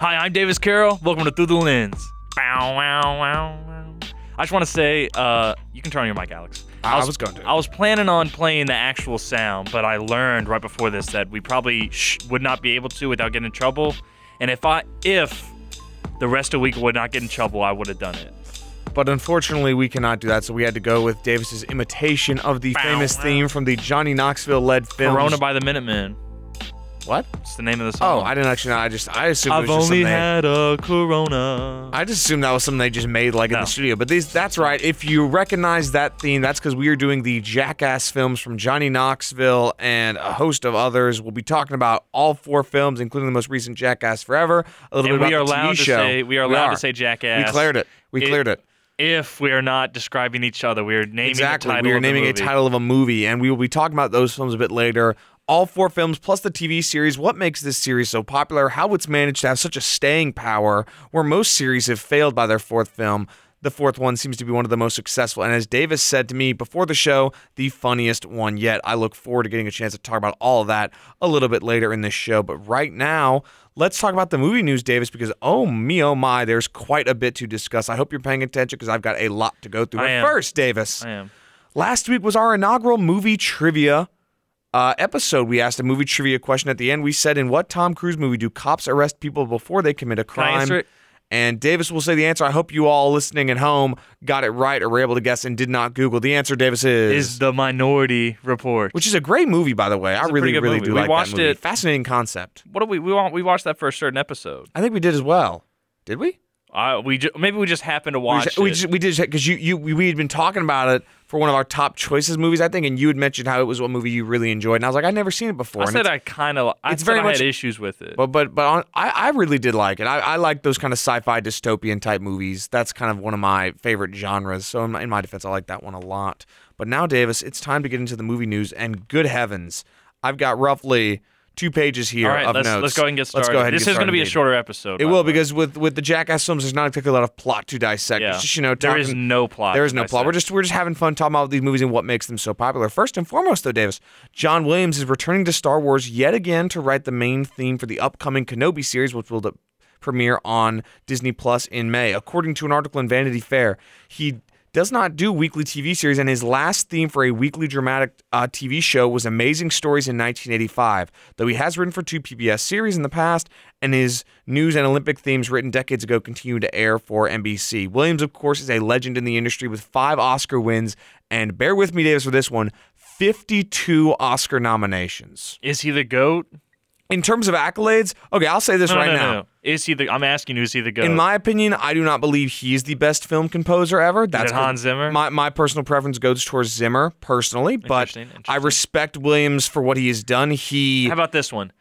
Hi, I'm Davis Carroll. Welcome to Through the Lens. Bow, wow, wow, wow. I just want to say, uh, you can turn on your mic, Alex. I was going to. I was planning on playing the actual sound, but I learned right before this that we probably sh- would not be able to without getting in trouble. And if I, if the rest of the week would not get in trouble, I would have done it. But unfortunately, we cannot do that, so we had to go with Davis's imitation of the Bow, famous wow. theme from the Johnny Knoxville led film. Corona by the Minutemen. What? It's the name of the oh, song. Oh. I didn't actually know. I just I assumed it I've was just only something they- had a Corona. I just assumed that was something they just made like in No. the studio. But these that's right. If you recognize that theme, that's because we are doing the Jackass films from Johnny Knoxville and a host of others. We'll be talking about all four films, including the most recent Jackass Forever. A little and bit we are about the allowed TV to show. say we are allowed to say jackass. We cleared it. We It- cleared it. if we are not describing each other. We are naming Exactly. the title We are of the naming a movie. title of a movie, and we will be talking about those films a bit later. All four films plus the TV series. What makes this series so popular? How it's managed to have such a staying power, where most series have failed by their fourth film. The fourth one seems to be one of the most successful, and as Davis said to me before the show, the funniest one yet. I look forward to getting a chance to talk about all of that a little bit later in this show. But right now, let's talk about the movie news, Davis, because oh me, oh my, there's quite a bit to discuss. I hope you're paying attention because I've got a lot to go through. But first, Davis. I am. Last week was our inaugural movie trivia uh, episode. We asked a movie trivia question at the end. We said, "In what Tom Cruise movie do cops arrest people before they commit a crime?" And Davis will say the answer. I hope you all listening at home got it right or were able to guess and did not Google. The answer, Davis, is, Is the Minority Report? which is a great movie, by the way. I a really, pretty good really movie. do We like watched that movie. it- Fascinating concept. what do we we want? We watched that for a certain episode. I think we did as well. Did we? Uh, we ju- maybe we just happened to We watch just, we just we did because you you we we had been talking about it for one of our top choices movies, I think, and you had mentioned how it was one movie you really enjoyed, and I was like, I'd never seen it before. I and said I kind of. I it's very I much- had issues with it. But but but on, I I really did like it. I, I like those kind of sci-fi dystopian type movies. That's kind of one of my favorite genres. So in my, in my defense, I like that one a lot. But now, Davis, it's time to get into the movie news. And good heavens, I've got roughly two pages here All right, of let's notes. let's go ahead and get started. Let's go ahead. This is going to be a shorter episode. It will because with with the Jackass films, there's not exactly a lot of plot to dissect. yeah. It's just you know talking, is no plot. there is no plot. We're just we're just having fun talking about these movies and what makes them so popular. First and foremost, though, Davis, John Williams is returning to Star Wars yet again to write the main theme for the upcoming Kenobi series, which will premiere on Disney Plus in May. According to an article in Vanity Fair, he does not do weekly TV series, and his last theme for a weekly dramatic uh, TV show was Amazing Stories in 1985. Though he has written for two PBS series in the past, and his news and Olympic themes written decades ago continue to air for NBC. Williams, of course, is a legend in the industry with five Oscar wins, and bear with me, Davis, for this one 52 Oscar nominations. Is he the goat? In terms of accolades, okay, I'll say this No, right no, no, now. no. Is he the? I'm asking you. Is he the goat? In my opinion, I do not believe he's the best film composer ever. That's Hans Zimmer? My, my personal preference goes towards Zimmer personally, but Interesting, I respect Williams for what he has done. He How about this one?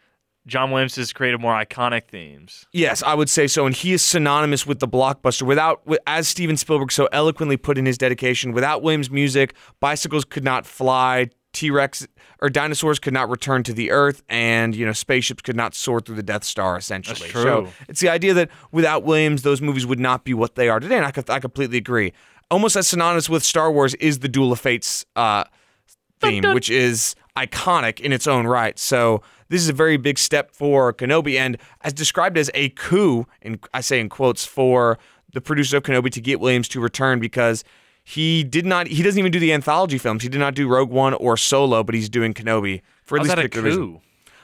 John Williams has created more iconic themes. Yes, I would say so, and he is synonymous with the blockbuster. Without, as Steven Spielberg so eloquently put in his dedication, without Williams' music, bicycles could not fly, T Rex or dinosaurs could not return to the Earth, and you know spaceships could not soar through the Death Star. Essentially, That's so true. it's the idea that without Williams, those movies would not be what they are today, and I, I completely agree. Almost as synonymous with Star Wars is the Duel of Fates uh, theme, which is iconic in its own right. So this is a very big step for Kenobi, and as described as a coup, and I say in quotes for the producer of Kenobi to get Williams to return because he did not. He doesn't even do the anthology films. He did not do Rogue One or Solo, but he's doing Kenobi for at How's least that a particular reason. coup?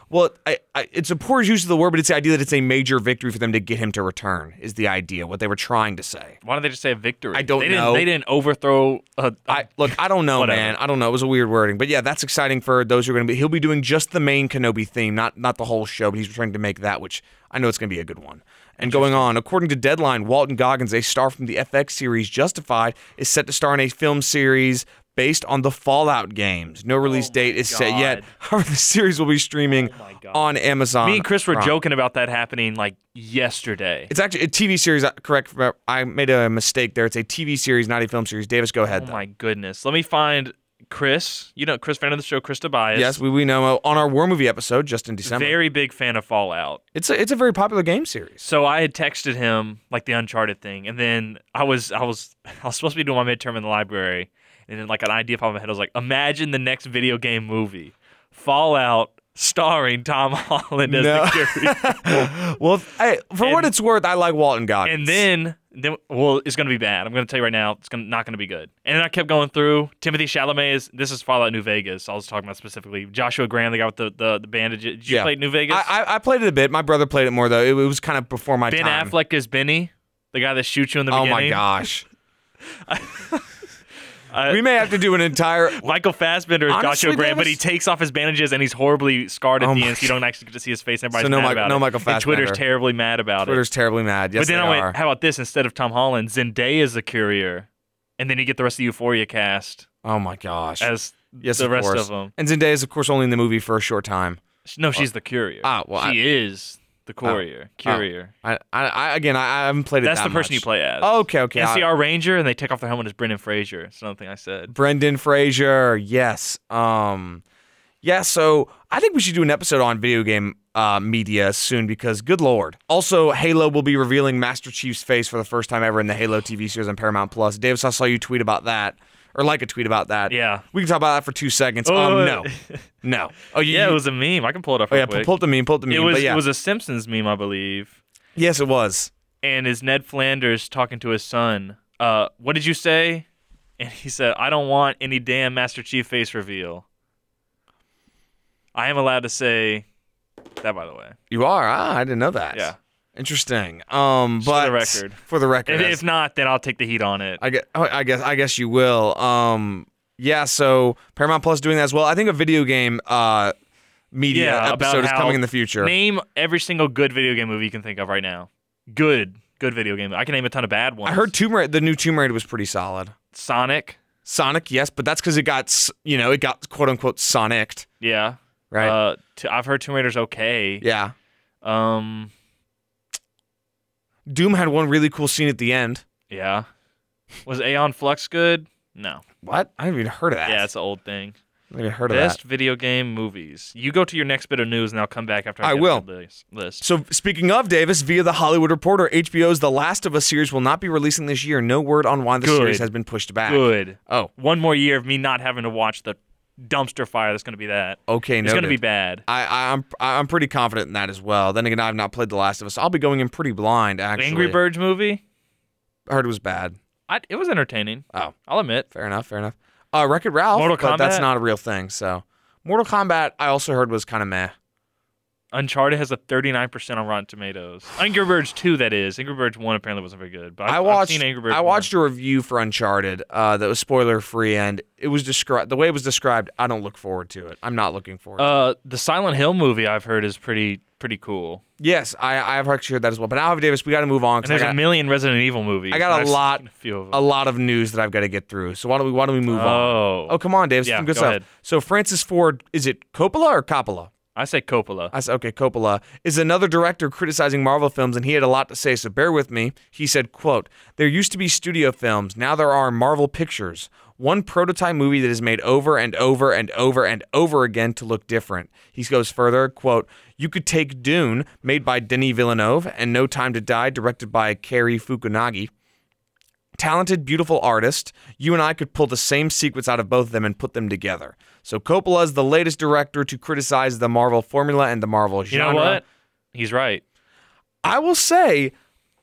Well, I, I, it's a poor use of the word, but it's the idea that it's a major victory for them to get him to return. Is the idea what they were trying to say? Why don't they just say a victory? I don't they didn't, know. They didn't overthrow. A, a- I look, I don't know, Whatever. man. I don't know. It was a weird wording, but yeah, that's exciting for those who are going to be. He'll be doing just the main Kenobi theme, not not the whole show, but he's trying to make that, which I know it's going to be a good one. And going on, according to Deadline, Walton Goggins, a star from the FX series Justified, is set to star in a film series based on the Fallout games. No release date is set yet. However, the series will be streaming Oh on Amazon. me and Chris were Prime. joking about that happening like yesterday. It's actually a TV series. uh, Correct. I made a mistake there. It's a TV series, not a film series. Davis, go ahead. Oh though. my goodness. Let me find Chris. You know, Chris, fan of the show, Chris Tobias. Yes, we, we know uh, on our war movie episode just in December. Very big fan of Fallout. It's a it's a very popular game series. So I had texted him like the Uncharted thing, and then I was I was I was supposed to be doing my midterm in the library, and then like an idea popped in my head. I was like, imagine the next video game movie, Fallout starring Tom Holland as No. the Courier. well, hey, for what it's worth, I like Walton Goggins. and then, then, well, it's gonna be bad. I'm gonna tell you right now, it's gonna, not gonna be good. And then I kept going through. Timothée Chalamet is. This is Fallout New Vegas. I was talking about specifically Joshua Graham, the guy with the the, the bandages. Did you Yeah. play New Vegas? I, I, I played it a bit. My brother played it more though. It, it was kind of before my ben time. Affleck is Benny, the guy that shoots you in the oh my gosh. Uh, we may have to do an entire. Michael Fassbender is Honestly, Joshua Graham, but he takes off his bandages and he's horribly scarred at Oh the end, so you don't actually get to see his face. Everybody's So no mad about no it. Michael And Twitter's terribly mad about Twitter's it. Twitter's terribly mad. Yes, but then I went, are. how about this? Instead of Tom Holland, Zendaya is the courier, and then you get the rest of the Euphoria cast Oh my gosh. as yes, the of rest course. of them. And Zendaya is, of course, only in the movie for a short time. No, she's the courier. Ah, well, she is the courier. Courier. I, I, I again, I, I haven't played it. That's that the person much. you play as. Okay, okay. I- NCR Ranger, and they take off their helmet as Brendan Fraser. It's another thing I said. Brendan Fraser, yes. Um, yeah. So I think we should do an episode on video game uh, media soon because, good lord. Also, Halo will be revealing Master Chief's face for the first time ever in the Halo TV series on Paramount Plus. Davis, I saw you tweet about that, or like a tweet about that. Yeah. We can talk about that for two seconds. Oh, um, no, no. Oh, you, Yeah, it was a meme. I can pull it up. Oh yeah, quick. pull up the meme. Pull up the meme. It was but yeah. it was a Simpsons meme, I believe. yes, it was. And is Ned Flanders talking to his son? Uh, what did you say? And he said, "I don't want any damn Master Chief face reveal." I am allowed to say that, by the way. You are. Ah, I didn't know that. Yeah. Interesting. Um, Just for but the record. for the record, If, if not, then I'll take the heat on it. I guess, I guess I guess you will. Um, yeah. So Paramount Plus doing that as well. I think a video game uh media Yeah, episode is coming in the future. Name every single good video game movie you can think of right now. Good, good video game. I can name a ton of bad ones. I heard Tomb Raider, the new Tomb Raider was pretty solid. Sonic. Sonic, yes, but that's because it got you know it got quote unquote Sonicked, Yeah. right? Uh, t- I've heard Tomb Raider's okay. yeah. Um. Doom had one really cool scene at the end. Yeah. Was Aeon Flux good? No. What? I haven't even heard of that. Yeah, it's an old thing. I haven't even heard of that. Best that. video game movies. You go to your next bit of news, and I'll come back after I, I get will. the list. list. So speaking of Davis, via the Hollywood Reporter, HBO's The Last of Us series will not be releasing this year. No word on why the Good. series has been pushed back. Good. Oh, One more year of me not having to watch the dumpster fire. That's going to be that. okay. No. It's going to be bad. I, I'm I'm pretty confident in that as well. Then again, I've not played The Last of Us. I'll be going in pretty blind. Actually, Angry Birds movie. I heard it was bad. I, it was entertaining. Oh, I'll admit. fair enough. Fair enough. Uh, Wreck It Ralph. Mortal but that's not a real thing. So, Mortal Kombat, I also heard was kind of meh. Uncharted has a 39% on Rotten Tomatoes. Angry Birds 2, that is. Angry Birds 1 apparently wasn't very good. But I've, I watched. I've seen Angry Birds I 1. watched a review for Uncharted uh, that was spoiler free, and it was described the way it was described. I don't look forward to it. I'm not looking forward. to it. Uh, the Silent Hill movie I've heard is pretty pretty cool. Yes, I I have actually heard that as well. But now, Davis, we got to move on And because there's got a million Resident Evil movies. I got a I've lot- A few of them. a lot of news that I've got to get through. So why don't we why don't we move on? oh. Oh, come on, Davis. Yeah, some good go stuff. ahead. So Francis Ford, is it Coppola or Coppola? I say Coppola. I said, okay, Coppola is another director criticizing Marvel films, and he had a lot to say. So bear with me. He said, "quote There used to be studio films. Now there are Marvel pictures. One prototype movie that is made over and over and over and over again to look different." He goes further, "quote You could take Dune, made by Denis Villeneuve, and No Time to Die, directed by Cary Fukunaga." Talented, beautiful artist. You and I could pull the same sequence out of both of them and put them together. So Coppola is the latest director to criticize the Marvel formula and the Marvel genre. you know what? He's right. I will say,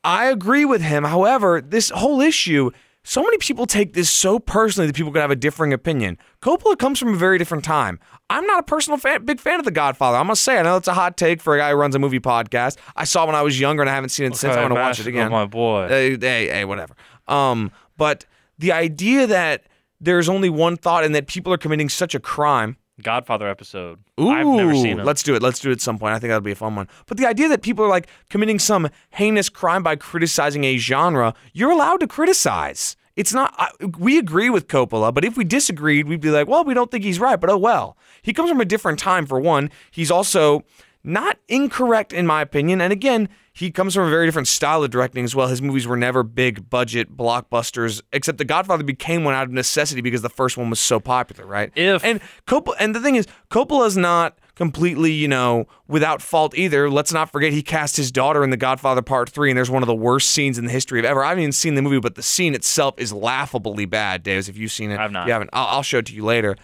I agree with him. However, this whole issue, so many people take this so personally that people could have a differing opinion. Coppola comes from a very different time. I'm not a personal fan, big fan of The Godfather. I must say, I know it's a hot take for a guy who runs a movie podcast. I saw it when I was younger and I haven't seen it since. I want to watch it again. Oh, my boy. Hey, hey, hey, whatever. Um, but the idea that there's only one thought and that people are committing such a crime. Godfather episode. Ooh, I've never seen it. let's do it. Let's do it at some point. I think that'll be a fun one. But the idea that people are like committing some heinous crime by criticizing a genre, you're allowed to criticize. It's not. I, we agree with Coppola, but if we disagreed, we'd be like, well, we don't think he's right. But oh well. He comes from a different time. For one, he's also not incorrect in my opinion. And again, he comes from a very different style of directing as well. His movies were never big budget blockbusters, except The Godfather became one out of necessity because the first one was so popular, right? If- and Coppola, and the thing is, Coppola's not completely, you know, without fault either. Let's not forget he cast his daughter in The Godfather Part 3, and there's one of the worst scenes in the history of ever. I haven't even seen the movie, but the scene itself is laughably bad, Davis, if you've seen it. I've not. You haven't. I'll, I'll show it to you later.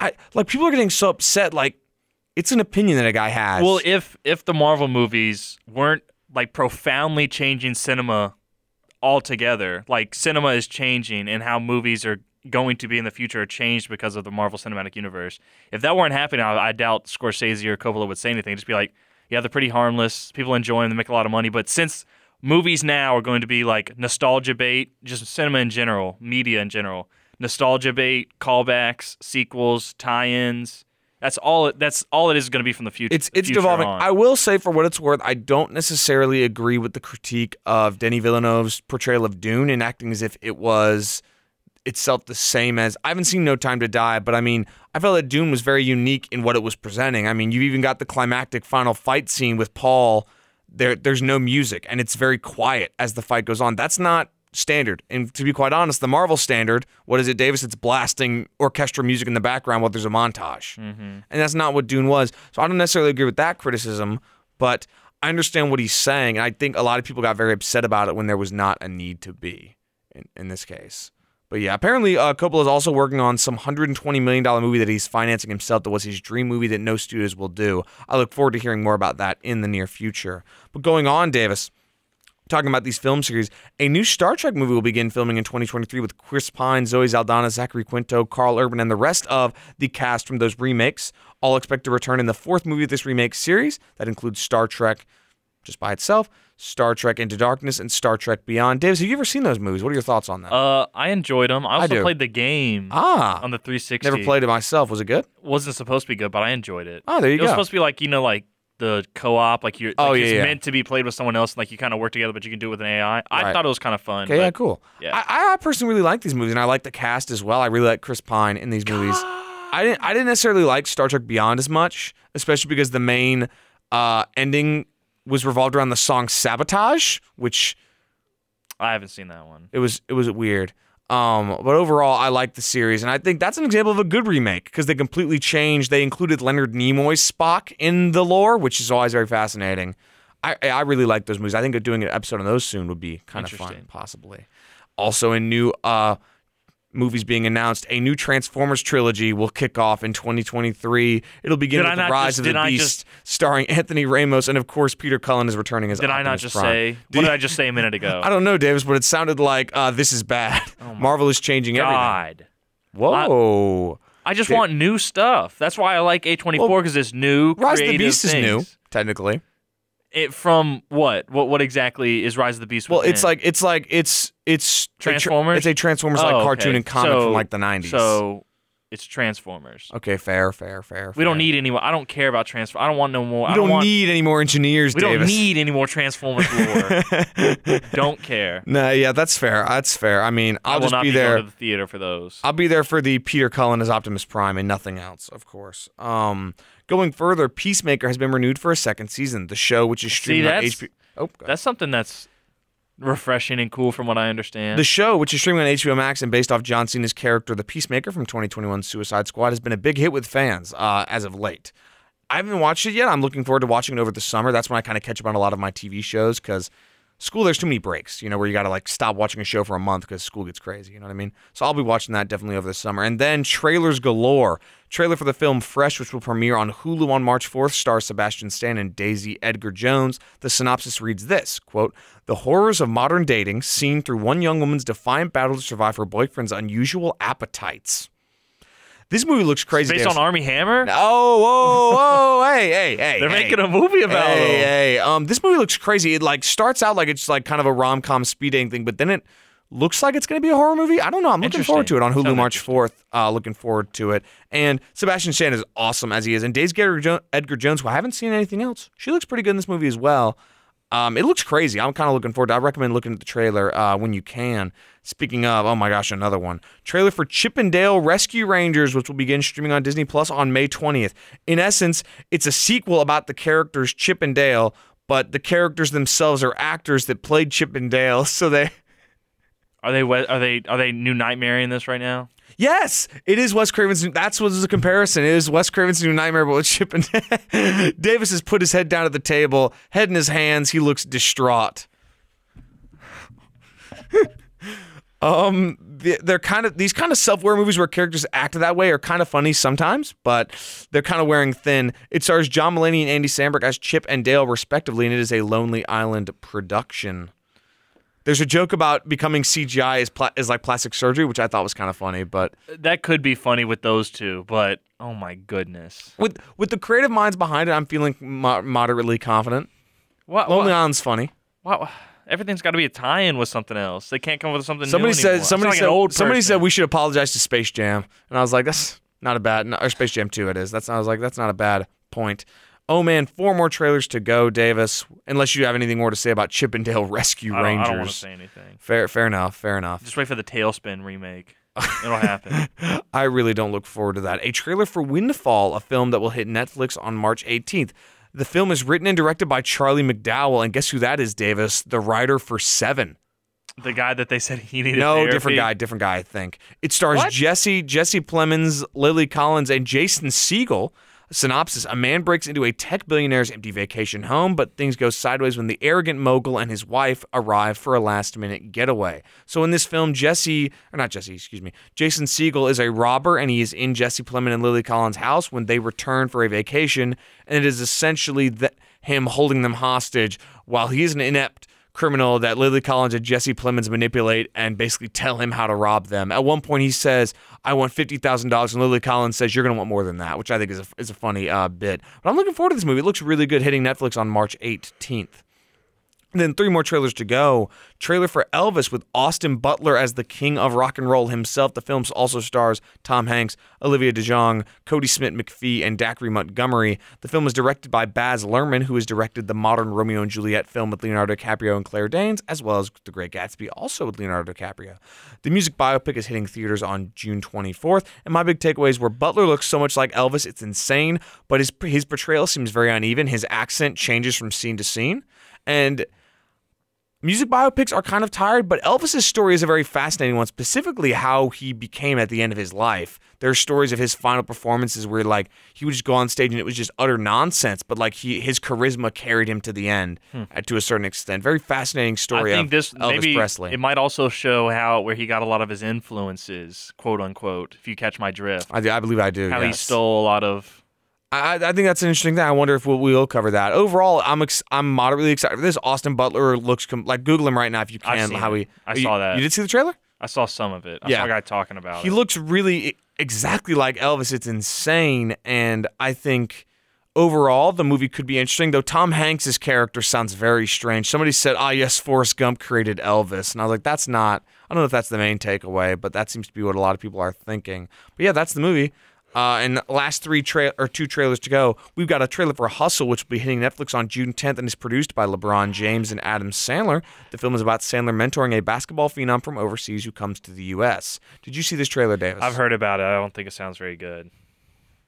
I Like, people are getting so upset, like, It's an opinion that a guy has. Well, if if the Marvel movies weren't like profoundly changing cinema altogether, like cinema is changing and how movies are going to be in the future are changed because of the Marvel Cinematic Universe. If that weren't happening, I, I doubt Scorsese or Coppola would say anything. Just be like, yeah, they're pretty harmless. People enjoy them. They make a lot of money. But since movies now are going to be like nostalgia bait, just cinema in general, media in general, nostalgia bait, callbacks, sequels, tie-ins. That's all. It, that's all it is going to be from the future. it's it's future devolving. on. I will say, for what it's worth, I don't necessarily agree with the critique of Denny Villeneuve's portrayal of Dune and acting as if it was itself the same as. I haven't seen No Time to Die, but I mean, I felt that Dune was very unique in what it was presenting. I mean, you've even got the climactic final fight scene with Paul. There, there's no music, and it's very quiet as the fight goes on. That's not standard. And to be quite honest, the Marvel standard, what is it, Davis? It's blasting orchestral music in the background while there's a montage. And that's not what Dune was. So I don't necessarily agree with that criticism, but I understand what he's saying. And I think a lot of people got very upset about it when there was not a need to be in, in this case. But yeah, apparently uh, Coppola is also working on some $120 million movie that he's financing himself that was his dream movie that no studios will do. I look forward to hearing more about that in the near future. But going on, Davis, talking about these film series, a new Star Trek movie will begin filming in 2023 with Chris Pine, Zoe Saldana, Zachary Quinto, Karl Urban, and the rest of the cast from those remakes. All expect to return in the fourth movie of this remake series that includes Star Trek just by itself, Star Trek Into Darkness, and Star Trek Beyond. Davis, have you ever seen those movies? What are your thoughts on that? Uh, I enjoyed them. I also do. played the game ah, on the 360. never played it myself. Was it good? Wasn't supposed to be good, but I enjoyed it. Oh, there you go. it was supposed to be like you know, like the co-op, like you're. Like Oh, it's yeah, yeah. meant to be played with someone else, and like you kind of work together, but you can do it with an AI. I Right. thought it was kind of fun. Okay, yeah, cool. yeah. I, I personally really like these movies, and I like the cast as well. I really like Chris Pine in these movies. I didn't. I didn't necessarily like Star Trek Beyond as much, especially because the main uh, ending was revolved around the song "Sabotage," which I haven't seen that one. it was it was weird. Um, but overall, I like the series, and I think that's an example of a good remake because they completely changed. They included Leonard Nimoy's Spock in the lore, which is always very fascinating. I I really like those movies. I think doing an episode on those soon would be kind of fun, possibly. Also, in new uh movies being announced, a new Transformers trilogy will kick off in 2023. It'll begin Did I with the Rise just- of the Beast, just- starring Anthony Ramos, and of course Peter Cullen is returning as Did I not just Prime. say? What did I just say a minute ago? I don't know, Davis, but it sounded like uh, this is bad. Marvel is changing everything. Oh God. Whoa. I just Did- want new stuff. That's why I like A24 Well, because it's new. Rise of the Beast is new, technically. It from what? What? What exactly is Rise of the Beast? Well, it's like it's like it's it's a tra- Transformers? it's a Transformers like Oh, cartoon and comic So- from like the 90s. So it's Transformers. okay, fair, fair, fair. We don't need any. I don't care about Transformers. I don't want no more. We I don't, don't want, need any more engineers, We Davis. don't need any more Transformers lore. don't care. No, yeah, that's fair. That's fair. I mean, I I'll will just not be be there. going to the theater for those. I'll be there for the Peter Cullen as Optimus Prime and nothing else, of course. Um, going further, Peacemaker has been renewed for a second season. The show, which is streaming on that's- HBO. Oh. That's something that's refreshing and cool from what I understand. The show, which is streaming on HBO Max and based off John Cena's character, the Peacemaker from 2021 Suicide Squad, has been a big hit with fans uh, as of late. I haven't watched it yet. I'm looking forward to watching it over the summer. That's when I kind of catch up on a lot of my TV shows because school, there's too many breaks, you know, where you got to like stop watching a show for a month because school gets crazy. You know what I mean? So I'll be watching that definitely over the summer. And then trailers galore. Trailer for the film Fresh, which will premiere on Hulu on March 4th, stars Sebastian Stan and Daisy Edgar Jones. The synopsis reads this quote, The horrors of modern dating seen through one young woman's defiant battle to survive her boyfriend's unusual appetites. This movie looks crazy. Based Davis. on Armie Hammer, Oh, whoa, whoa, hey, hey, hey. they're hey. making a movie about Hey, him. hey, um, this movie looks crazy. It like starts out like it's like kind of a rom com speed dating thing, but then it looks like it's going to be a horror movie. I don't know. I'm looking forward to it on Hulu Sounds March 4th. Uh, looking forward to it. And Sebastian Stan is awesome as he is. And Daisy Edgar, Edgar Jones, who I haven't seen anything else, she looks pretty good in this movie as well. Um, it looks crazy. I'm kind of looking forward to. I recommend looking at the trailer uh, when you can. Speaking of, oh my gosh, another one trailer for Chip 'n Dale Rescue Rangers, which will begin streaming on Disney Plus on May 20th. In essence, it's a sequel about the characters Chip and Dale, but the characters themselves are actors that played Chip and Dale. So they, Are they? Are they? Are they new Nightmare in this right now? Yes, it is Wes Craven's. That's what the comparison. It is Wes Craven's New Nightmare, but with Chip and Davis has put his head down at the table, head in his hands. He looks distraught. Um, they're kind of these kind of self-aware movies where characters act that way are kind of funny sometimes, but they're kind of wearing thin. It stars John Mulaney and Andy Samberg as Chip and Dale respectively, and it is a Lonely Island production. There's a joke about becoming CGI is pla- is like plastic surgery, which I thought was kind of funny, but That could be funny with those two, but oh my goodness. with with the creative minds behind it, I'm feeling mo- moderately confident. What? Lonely what, Island's funny. what- Everything's got to be a tie-in with something else. They can't come up with something Somebody new said anymore. Somebody like said an old somebody person. said we should apologize to Space Jam, and I was like, that's not a bad. Or Space Jam Two, it is. That's I was like, that's not a bad point. Oh man, four more trailers to go, Davis. Unless you have anything more to say about Chip 'n Dale Rescue I Rangers. I don't want to say anything. Fair, fair enough. Fair enough. Just wait for the TaleSpin remake. It'll happen. I really don't look forward to that. A trailer for Windfall, a film that will hit Netflix on March 18th. The film is written and directed by Charlie McDowell, and guess who that is, Davis? The writer for Seven. the guy that they said he needed. No, therapy. different guy, different guy. I think it stars What? Jesse Jesse Plemons, Lily Collins, and Jason Segel. Synopsis: A man breaks into a tech billionaire's empty vacation home, but things go sideways when the arrogant mogul and his wife arrive for a last-minute getaway. So in this film, Jesse, or not Jesse, excuse me, Jason Segel is a robber, and he is in Jesse Plemons and Lily Collins' house when they return for a vacation, and it is essentially him holding them hostage while he is an inept criminal that Lily Collins and Jesse Plemons manipulate and basically tell him how to rob them. At one point, he says, "I want fifty thousand dollars," and Lily Collins says, "You're going to want more than that," which I think is a, is a funny uh, bit. But I'm looking forward to this movie. It looks really good, hitting Netflix on March 18th. Then three more trailers to go. Trailer for Elvis with Austin Butler as the king of rock and roll himself. The film also stars Tom Hanks, Olivia DeJonge, Kodi Smit-McPhee, and Dacre Montgomery. The film is directed by Baz Luhrmann, who has directed the modern Romeo and Juliet film with Leonardo DiCaprio and Claire Danes, as well as The Great Gatsby, also with Leonardo DiCaprio. The music biopic is hitting theaters on June 24th, and my big takeaways were Butler looks so much like Elvis, it's insane, but his his portrayal seems very uneven. His accent changes from scene to scene, and music biopics are kind of tired, but Elvis's story is a very fascinating one, specifically how he became at the end of his life. There are stories of his final performances where like he would just go on stage and it was just utter nonsense, but like he his charisma carried him to the end uh, to a certain extent. Very fascinating story. I think this Elvis maybe Presley. it might also show how where he got a lot of his influences, quote unquote. If you catch my drift, I, I believe I do. how he stole a lot of. I, I think that's an interesting thing. I wonder if we'll, we'll cover that. Overall, I'm ex- I'm moderately excited for this. Austin Butler looks com- like Google him right now if you I've can. seen how it. he? I you- saw that. You did see the trailer? I saw some of it. I Yeah. saw a guy talking about He it. looks really exactly like Elvis. It's insane, and I think overall the movie could be interesting. Though Tom Hanks's character sounds very strange. Somebody said, "Ah, yes, Forrest Gump created Elvis," and I was like, "That's not." I don't know if that's the main takeaway, but that seems to be what a lot of people are thinking. But yeah, that's the movie. Uh, and last three tra- or two trailers to go. We've got a trailer for Hustle, which will be hitting Netflix on June 10th and is produced by LeBron James and Adam Sandler. The film is about Sandler mentoring a basketball phenom from overseas who comes to the U.S. Did you see this trailer, Davis? I've heard about it. I don't think it sounds very good.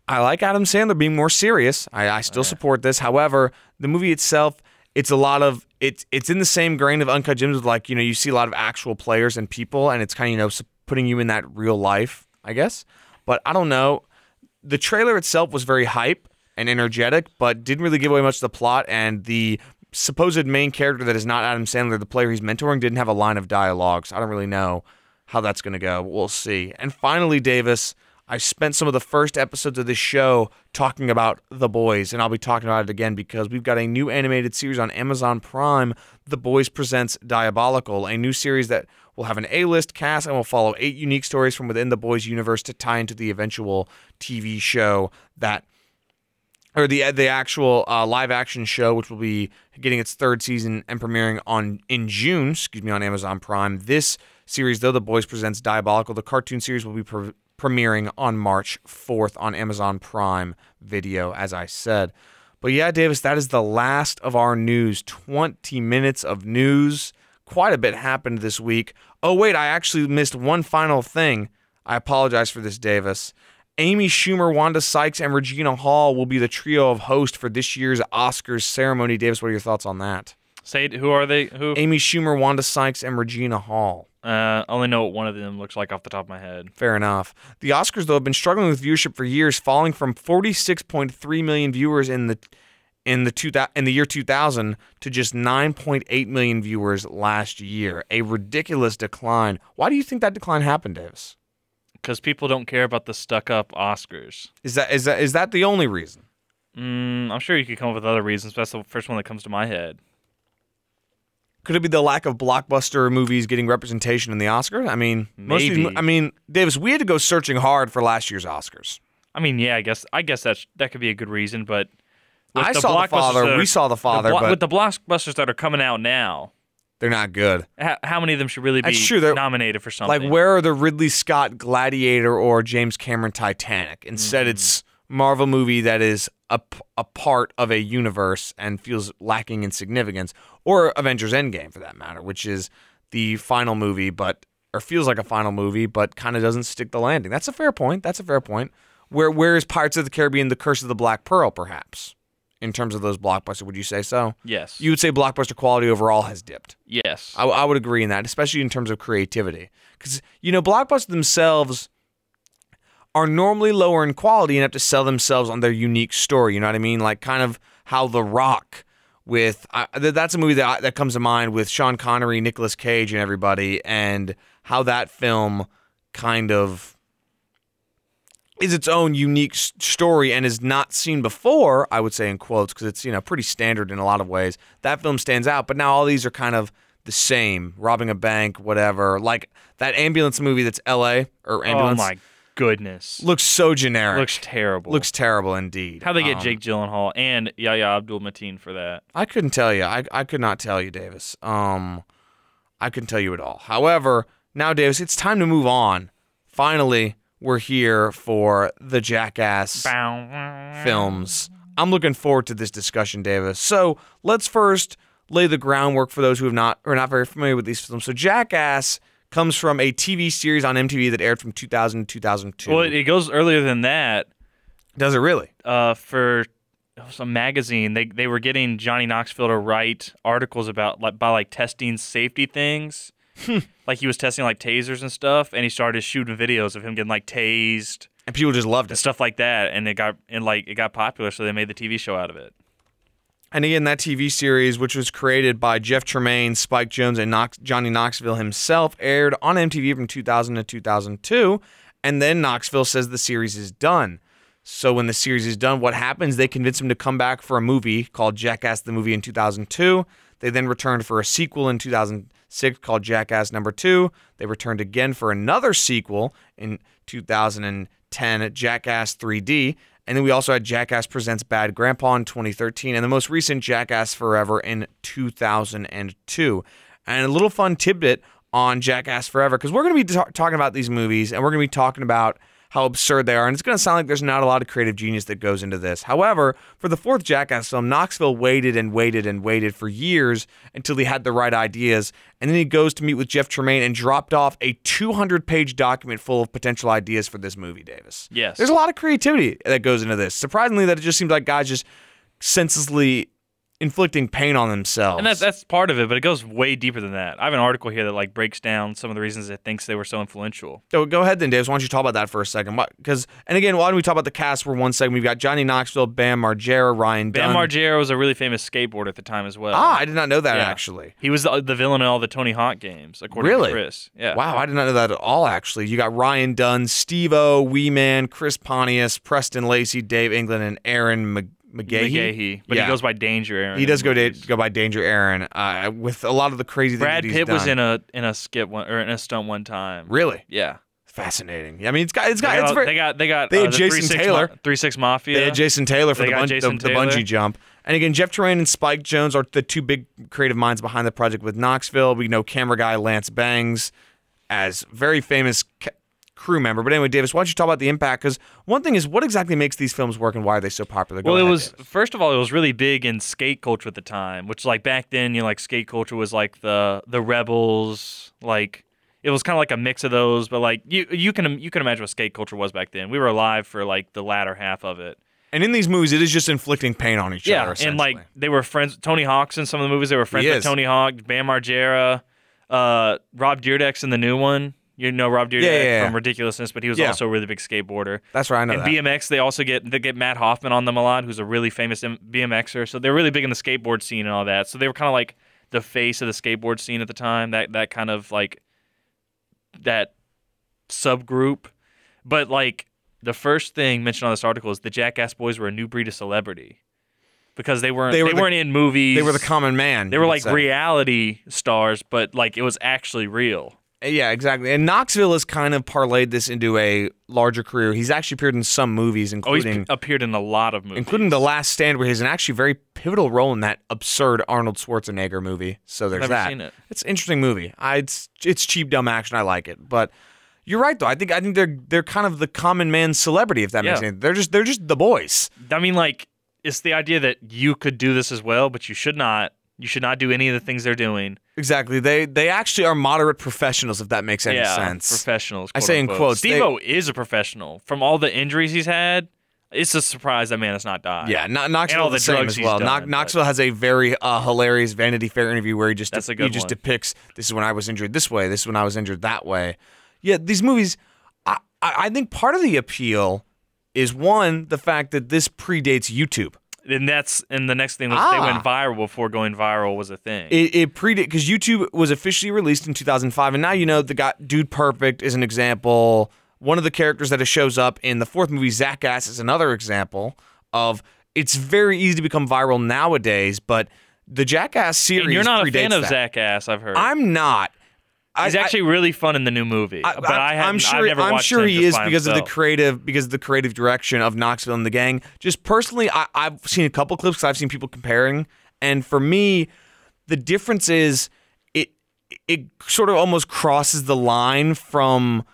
I like Adam Sandler being more serious. I, I still support this. However, the movie itself, it's a lot of it's it's in the same grain of Uncut Gems with like you know you see a lot of actual players and people, and it's kind of you know putting you in that real life, I guess. But I don't know. The trailer itself was very hype and energetic, but didn't really give away much of the plot. And the supposed main character that is not Adam Sandler, the player he's mentoring, didn't have a line of dialogue. So I don't really know how that's going to go. We'll see. And finally, Davis, I spent some of the first episodes of this show talking about The Boys, and I'll be talking about it again because we've got a new animated series on Amazon Prime, The Boys Presents Diabolical, a new series that will have an A-list cast and will follow eight unique stories from within The Boys universe to tie into the eventual TV show that or the the actual uh, live action show, which will be getting its third season and premiering on in June. Excuse me, on Amazon Prime. This series, though, the Boys presents Diabolical. The cartoon series will be pre- premiering on March fourth on Amazon Prime Video, as I said. But yeah, Davis, that is the last of our news. Twenty minutes of news. Quite a bit happened this week. Oh wait, I actually missed one final thing. I apologize for this, Davis. Amy Schumer, Wanda Sykes, and Regina Hall will be the trio of hosts for this year's Oscars ceremony. Davis, what are your thoughts on that? Say who are they? Who? Amy Schumer, Wanda Sykes, and Regina Hall. Uh, I only know what one of them looks like off the top of my head. Fair enough. The Oscars, though, have been struggling with viewership for years, falling from 46.3 million viewers in the in the two in the year 2000 to just 9.8 million viewers last year. A ridiculous decline. Why do you think that decline happened, Davis? Because people don't care about the stuck-up Oscars. Is that is that is that the only reason? Mm, I'm sure you could come up with other reasons. But that's the first one that comes to my head. Could it be the lack of blockbuster movies getting representation in the Oscars? I mean, most of these, Maybe. I mean, Davis, we had to go searching hard for last year's Oscars. I mean, yeah, I guess I guess that's that could be a good reason, but I the saw the father. are- We saw the father, blo- but with the blockbusters that are coming out now, they're not good. how, how many of them should really be That's true, nominated for something? Like, where are the Ridley Scott Gladiator or James Cameron Titanic? Instead, Mm-hmm. it's Marvel movie that is a, a part of a universe and feels lacking in significance, or Avengers Endgame for that matter, which is the final movie, but or feels like a final movie, but kind of doesn't stick the landing. That's a fair point. That's a fair point. Where where is Pirates of the Caribbean: The Curse of the Black Pearl, perhaps, in terms of those blockbusters? Would you say so? yes, You would say blockbuster quality overall has dipped. yes, I, I would agree in that, especially in terms of creativity. Because, you know, blockbusters themselves are normally lower in quality and have to sell themselves on their unique story. You know what I mean? Like, kind of how The Rock with uh, that's a movie that, I- that comes to mind with Sean Connery, Nicolas Cage, and everybody, and how that film kind of is its own unique story and is not seen before, I would say in quotes, because it's, you know, pretty standard in a lot of ways. That film stands out, but now all these are kind of the same. Robbing a bank, whatever. Like that ambulance movie that's LA or oh ambulance my goodness, looks so generic. looks terrible. looks terrible indeed. how they get Um, Jake Gyllenhaal and Yahya Abdul Mateen for that. I couldn't tell you. I, I could not tell you, Davis. Um, I couldn't tell you at all. However, now, Davis, it's time to move on. Finally, we're here for the Jackass films. I'm looking forward to this discussion, Davis. So let's first lay the groundwork for those who have not are not very familiar with these films. So Jackass comes from a TV series on MTV that aired from 2000 to 2002. Well, it, goes earlier than that. Does it really? Uh, for some magazine, they they were getting Johnny Knoxville to write articles about like by like testing safety things. Hmm. like he was testing like tasers and stuff, and he started shooting videos of him getting like tased And people just loved it. stuff like that, and it got and like it got popular, so they made the TV show out of it. And again, that TV series, which was created by Jeff Tremaine, Spike Jonze, and Johnny Knoxville himself, aired on MTV from 2000 to 2002. And then Knoxville says the series is done. So when the series is done, what happens? They convince him to come back for a movie called Jackass the Movie in 2002. They then returned for a sequel in 2006 called Jackass Number Two. They returned again for another sequel in 2010, Jackass 3D. And then we also had Jackass Presents Bad Grandpa in 2013, and the most recent Jackass Forever in 2002. And a little fun tidbit on Jackass Forever, because we're going to be ta- talking about these movies, and we're going to be talking about how absurd they are. And it's going to sound like there's not a lot of creative genius that goes into this. However, for the fourth Jackass film, Knoxville waited and waited and waited for years until he had the right ideas. And then he goes to meet with Jeff Tremaine and dropped off a 200 page document full of potential ideas for this movie, Davis. Yes. There's a lot of creativity that goes into this. Surprisingly, that it just seems like guys just senselessly inflicting pain on themselves. And that's that's part of it, but it goes way deeper than that. I have an article here that like breaks down some of the reasons it thinks they were so influential. Go, go ahead then, Dave. Why don't you talk about that for a second? Because and again, why don't we talk about the cast for one second? We've got Johnny Knoxville, Bam Margera, Ryan Bam Dunn. Margera was a really famous skateboarder at the time as well. Ah, I did not know that Yeah. actually. He was the, the villain in all the Tony Hawk games, according Really? to Chris. Yeah. Wow, I did not know that at all. Actually, you got Ryan Dunn, Steve-O, Wee Man, Chris Pontius, Preston Lacey, Dave England, and Ehren Mc- McGhehey. McGhehey, but Yeah. he goes by Danger Ehren. He does go movies. go by Danger Ehren uh, with a lot of the crazy Brad things that he's Pitt was in a in a skit one or in a stunt one time. Really Yeah. fascinating. I mean, it's got it's They got got, it's very. they got they got they had uh, the Jason 3-6 Taylor. Ma- Three Six Mafia. They had Jason Taylor for the, bun- Jason the, the bungee jump. And again, Jeff Tremaine and Spike Jonze are the two big creative minds behind the project with Knoxville. We know camera guy Lance Bangs as very famous ca- crew member. But anyway, Davis, why don't you talk about the impact? Because one thing is, what exactly makes these films work and why are they so popular? Go Well, it was Davis. first of all, it was really big in skate culture at the time, which like back then, you know, like skate culture was like the the rebels, like it was kind of like a mix of those. But like you you can you can imagine what skate culture was back then. We were alive for like the latter half of it. And in these movies, it is just inflicting pain on each other. Yeah, and like they were friends. Tony Hawk's in some of the movies. They were friends He with is. Tony Hawk, Bam Margera, uh, Rob Dyrdek's in the new one. You know Rob Dyrdek Yeah, yeah, yeah. from Ridiculousness, but he was also a really big skateboarder. That's right. I know And that. BMX, they also get they get Mat Hoffman on them a lot, who's a really famous BMXer. So they're really big in the skateboard scene and all that. So they were kind of like the face of the skateboard scene at the time. That that kind of like that subgroup. But like the first thing mentioned on this article is the Jackass Boys were a new breed of celebrity because they weren't They were the- weren't in movies. they were the common man. they were like say. reality stars, but like it was actually real. Yeah, exactly. And Knoxville has kind of parlayed this into a larger career. He's actually appeared in some movies, Oh, he's including appeared in a lot of movies, including The Last Stand, where he's an actually very pivotal role in that absurd Arnold Schwarzenegger movie. So there's Never that. seen it. It's an interesting movie. I, it's it's cheap dumb action. I like it, but. You're right though. I think I think they're they're kind of the common man celebrity if that makes Yeah. sense. They're just they're just the boys. I mean, like, it's the idea that you could do this as well, but you should not. You should not do any of the things they're doing. Exactly. They they actually are moderate professionals if that makes any yeah, sense. professionals. I say in quote-unquote. quotes, they- Steve-O is a professional. From all the injuries he's had, it's a surprise that man has not died. Yeah, Kno- Knoxville all the the same as well. done, Knox- Knoxville has a very uh, hilarious Vanity Fair interview where he just a he good just depicts this is when I was injured this way, this is when I was injured that way. Yeah, these movies, I I think part of the appeal is one the fact that this predates YouTube. And that's and the next thing was they Ah. went viral before going viral was a thing. It, it predate because YouTube was officially released in 2005, and now you know the guy Dude Perfect is an example. One of the characters that it shows up in the fourth movie, Zackass, is another example of. It's very easy to become viral nowadays, but the Jackass series. and you're not a fan of that. Zach I've heard. I'm not. He's I- I- actually really fun in the new movie. I, but I, am sure. I'm watched sure he is because of the creative, because of the creative direction of Knoxville and the gang. Just personally, I, I've seen a couple clips I've seen people comparing, and for me, the difference is it it sort of almost crosses the line from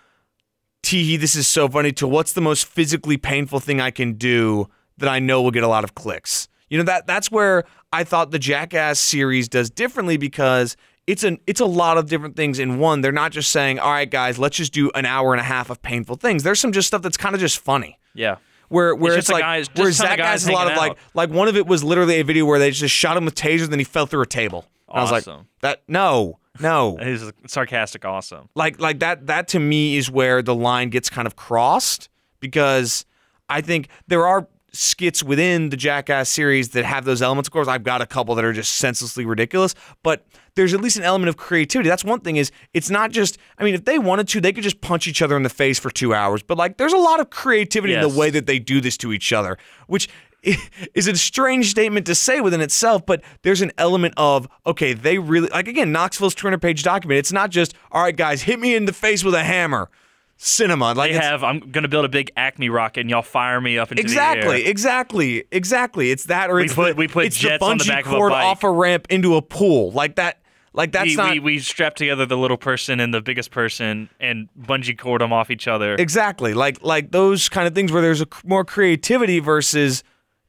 tee this is so funny to what's the most physically painful thing I can do that I know will get a lot of clicks. You know that that's where I thought the Jackass series does differently because it's an it's a lot of different things in one. They're not just saying, "All right, guys, let's just do an hour and a half of painful things." There's some just stuff that's kind of just funny. Yeah. Where where it's, just like guys- where a Zach guys has a lot of hanging like like one of it was literally a video where they just shot him with tasers, then he fell through a table. And I was like, Awesome. that no, no. It is sarcastic awesome. like like that that to me is where the line gets kind of crossed because I think there are skits within the Jackass series that have those elements. Of course, I've got a couple that are just senselessly ridiculous, but there's at least an element of creativity. That's one thing is it's not just I mean, if they wanted to, they could just punch each other in the face for 2 hours, but like there's a lot of creativity in the way that they do this to each other, which is a strange statement to say within itself, but there's an element of okay, they really like again Knoxville's 200 page document. It's not just all right, guys, hit me in the face with a hammer. Cinema, like They have. I'm gonna build a big Acme rocket, and y'all fire me up into the exactly, air. exactly, exactly. It's that, or We it's put- the, we put it's jets the on the bungee back of a cord bike. off a ramp into a pool, like that. Like that's we, not we, we strap together the little person and the biggest person and bungee cord them off each other. Exactly. Like like those kind of things where there's a c- more creativity versus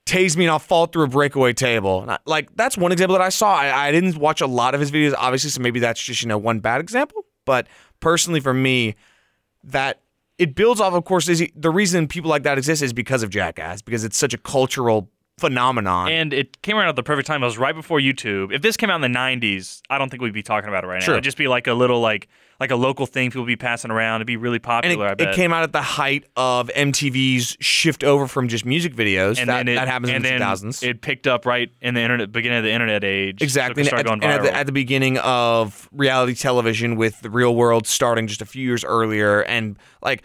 tase me and I'll fall through a breakaway table. I- Like that's one example that I saw. I, I didn't watch a lot of his videos, obviously, so maybe that's just you know one bad example. But personally, for me, that it builds off. Of course, is he, the reason people like that exist is because of Jackass because it's such a cultural phenomenon. and it came around at the perfect time. It was right before YouTube. If this came out in the '90s, I don't think we'd be talking about it right now. It'd just be like a little like like a local thing people would be passing around. It'd be really popular. I it, bet. it came out at the height of MTV's shift over from just music videos. and that, then it, that happens in the then 2000s. It picked up right in the internet, beginning of the internet age. Exactly. So And, at, and at, the, at the beginning of reality television with the real world starting just a few years earlier and like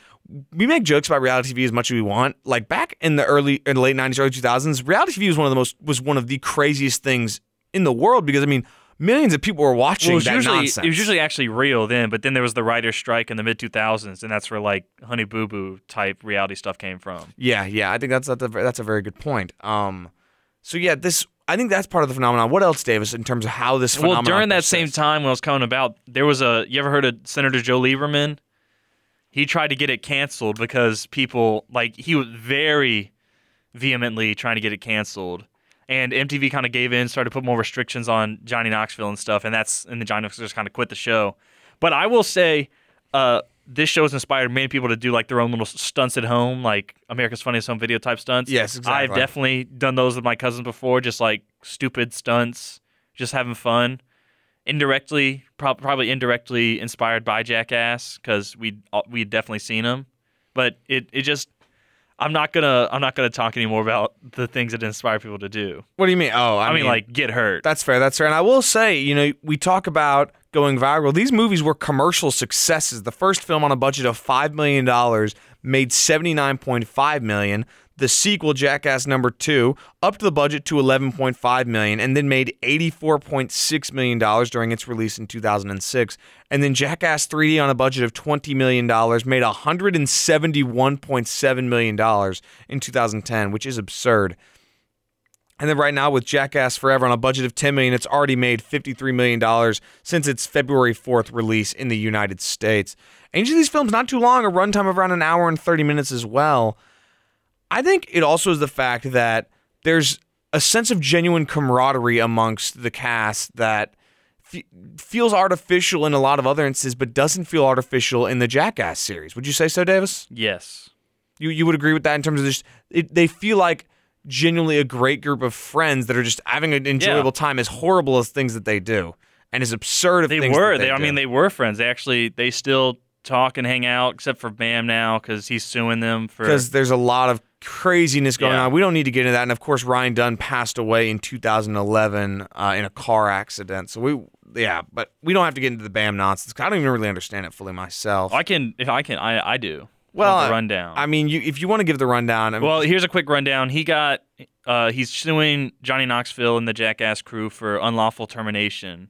we make jokes about reality TV as much as we want. Like back in the early in the late 90s early 2000s, reality TV was one of the most was one of the craziest things in the world because I mean millions of people were watching well, it was that usually nonsense. it was usually actually real then, but then there was the writer's strike in the mid 2000s, and that's where like Honey Boo Boo type reality stuff came from. Yeah, yeah, I think that's that's a, that's a very good point. Um so yeah, this I think that's part of the phenomenon. What else, Davis, in terms of how this Well, phenomenon during that same time when I was coming about, there was a. You ever heard of Senator Joe Lieberman? He tried to get it canceled because people like he was very vehemently trying to get it canceled, and MTV kind of gave in, started to put more restrictions on Johnny Knoxville and stuff, and that's and the Johnny Knoxville just kind of quit the show. But I will say, uh, this show has inspired many people to do like their own little stunts at home, like America's Funniest Home Video type stunts. Yes, exactly. I've definitely done those with my cousins before, just like stupid stunts, just having fun indirectly, prob- probably indirectly inspired by Jackass because we we definitely seen him, but it it just. I'm not gonna. I'm not gonna talk anymore about the things that inspire people to do. What do you mean? Oh, I, I, mean, like get hurt. That's fair. That's fair. And I will say, you know, we talk about going viral. These movies were commercial successes. The first film on a budget of $5 million made $79.5 million. The sequel, Jackass Number 2, upped the budget to 11.5 million and then made $84.6 million during its release in 2006. And then Jackass 3D on a budget of $20 million made $171.7 million in 2010, which is absurd. And then right now with Jackass Forever on a budget of 10 million, it's already made 53 million dollars since its February 4th release in the United States. Each of these films not too long, a runtime of around an hour and 30 minutes as well. I think it also is the fact that there's a sense of genuine camaraderie amongst the cast that f- feels artificial in a lot of other instances, but doesn't feel artificial in the Jackass series. Would you say so, Davis? yes. You you would agree with that in terms of just it, they feel like genuinely a great group of friends that are just having an enjoyable time, as horrible as things that they do, and as absurd of They things were. that They, they I mean, they were friends. They actually. They still talk and hang out, except for Bam now because he's suing them for. because there's a lot of craziness going Yeah. on. We don't need to get into that. And of course, Ryan Dunn passed away in 2011 uh, in a car accident. So we, yeah, but we don't have to get into the Bam nonsense. I don't even really understand it fully myself. I can. If I can, I I do. Well, the I- rundown. I mean, you, if you want to give the rundown, I mean, Well, here's a quick rundown. He got uh, he's suing Johnny Knoxville and the Jackass crew for unlawful termination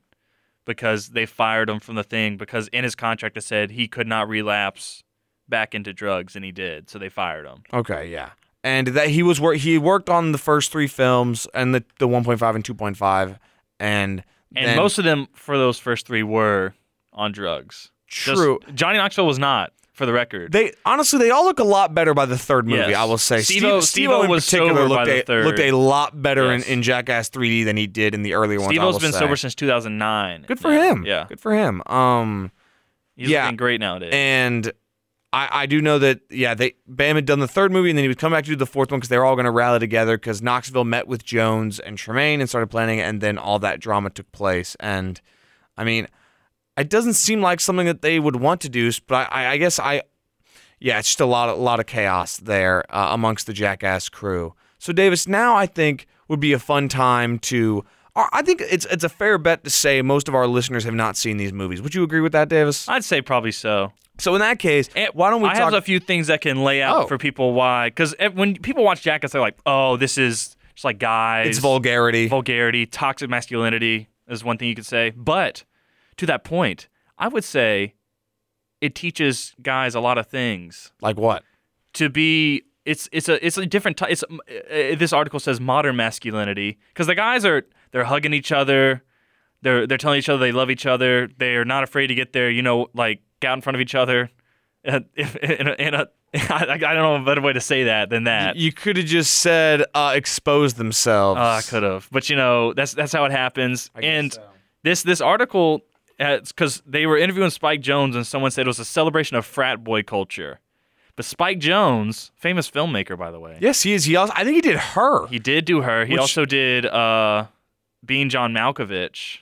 because they fired him from the thing because in his contract it said he could not relapse back into drugs and he did, so they fired him. Okay, yeah. And that he was wor- he worked on the first three films and the the 1.5 and 2.5 and And then- most of them for those first three were on drugs. Just- true. Johnny Knoxville was not, for the record. They honestly they all look a lot better by the third movie. Yes. I will say. Steve-O- Steve, Steve-O in was particular sober by looked the a, third. looked a lot better Yes. in, in Jackass 3D than he did in the earlier ones. Steve-O's will been say. sober since 2009. Good for now. him. Yeah. Good for him. Um, He's Yeah. looking great nowadays. and I I do know that yeah they Bam had done the third movie and then he would come back to do the fourth one because they were all going to rally together because Knoxville met with Jonze and Tremaine and started planning and then all that drama took place and I mean it doesn't seem like something that they would want to do but I, I guess I yeah it's just a lot a lot of chaos there uh, amongst the Jackass crew so Davis now I think would be a fun time to I think it's it's a fair bet to say most of our listeners have not seen these movies. Would you agree with that, Davis? I'd say probably so. So in that case, And why don't we I talk? have a few things that can lay out Oh. for people why, because when people watch Jackass, they're like, "Oh, this is just like guys, it's vulgarity. vulgarity, toxic masculinity." Is one thing you could say, but to that point, I would say it teaches guys a lot of things like what? to be. It's it's a it's a different. T- it's uh, this article says modern masculinity because the guys are they're hugging each other, they're they're telling each other they love each other. They're not afraid to get there. You know, like get out in front of each other. Uh, if, in a, in a I, I don't know a better way to say that than that. You could have just said uh, expose themselves. Uh, I could have, but you know that's that's how it happens. I guess And so. this this article, because they were interviewing Spike Jonze, and someone said it was a celebration of frat boy culture. But Spike Jonze, famous filmmaker by the way, Yes, he is. He also. I think he did her. he did do her. He Which- also did uh, Being John Malkovich.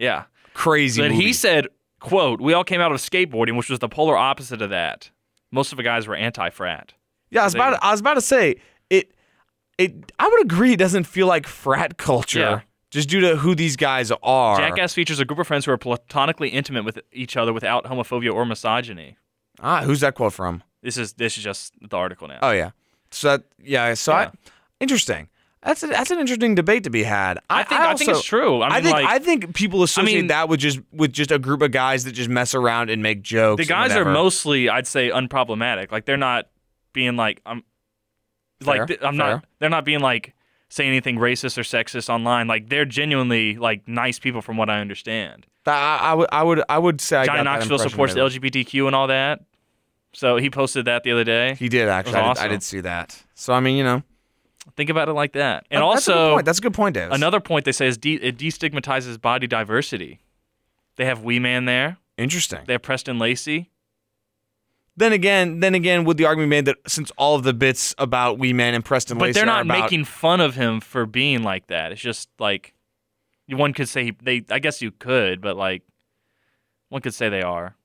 Yeah, Crazy. but movie. he said, "quote We all came out of skateboarding, which was the polar opposite of that. Most of the guys were anti-frat." Yeah, I was about. I was about to say it. It. I would agree. It doesn't feel like frat culture. Yeah. Just due to who these guys are. Jackass features a group of friends who are platonically intimate with each other without homophobia or misogyny. Ah, who's that quote from? This is this is just the article now. Oh yeah. So that, yeah. So I. Yeah. Interesting. That's a, that's an interesting debate to be had. I think I, think it's true. I mean, I think like I think people associate mean- that with just with just a group of guys that just mess around and make jokes. the guys are mostly, I'd say, unproblematic. Like they're not being like um, I'm, Fair, like th- I'm fair. not. They're not being like saying anything racist or sexist online. Like they're genuinely like nice people, from what I understand. I, I would I would I would say I Johnny got Knoxville supports the. LGBTQ and all that. So he posted that the other day. He did actually. I, did, I did see that. So I mean, you know, Think about it like that. And that- that's a good also, point. that's a good point, Davis. another point they say is de- it destigmatizes body diversity. They have Wee Man there. interesting. They have Preston Lacey. Then again, then again, would the argument made that since all of the bits about Wee Man and Preston But Lacey they're are not about, making fun of him for being like that. It's just like, one could say he, they. I guess you could, but like, one could say they are.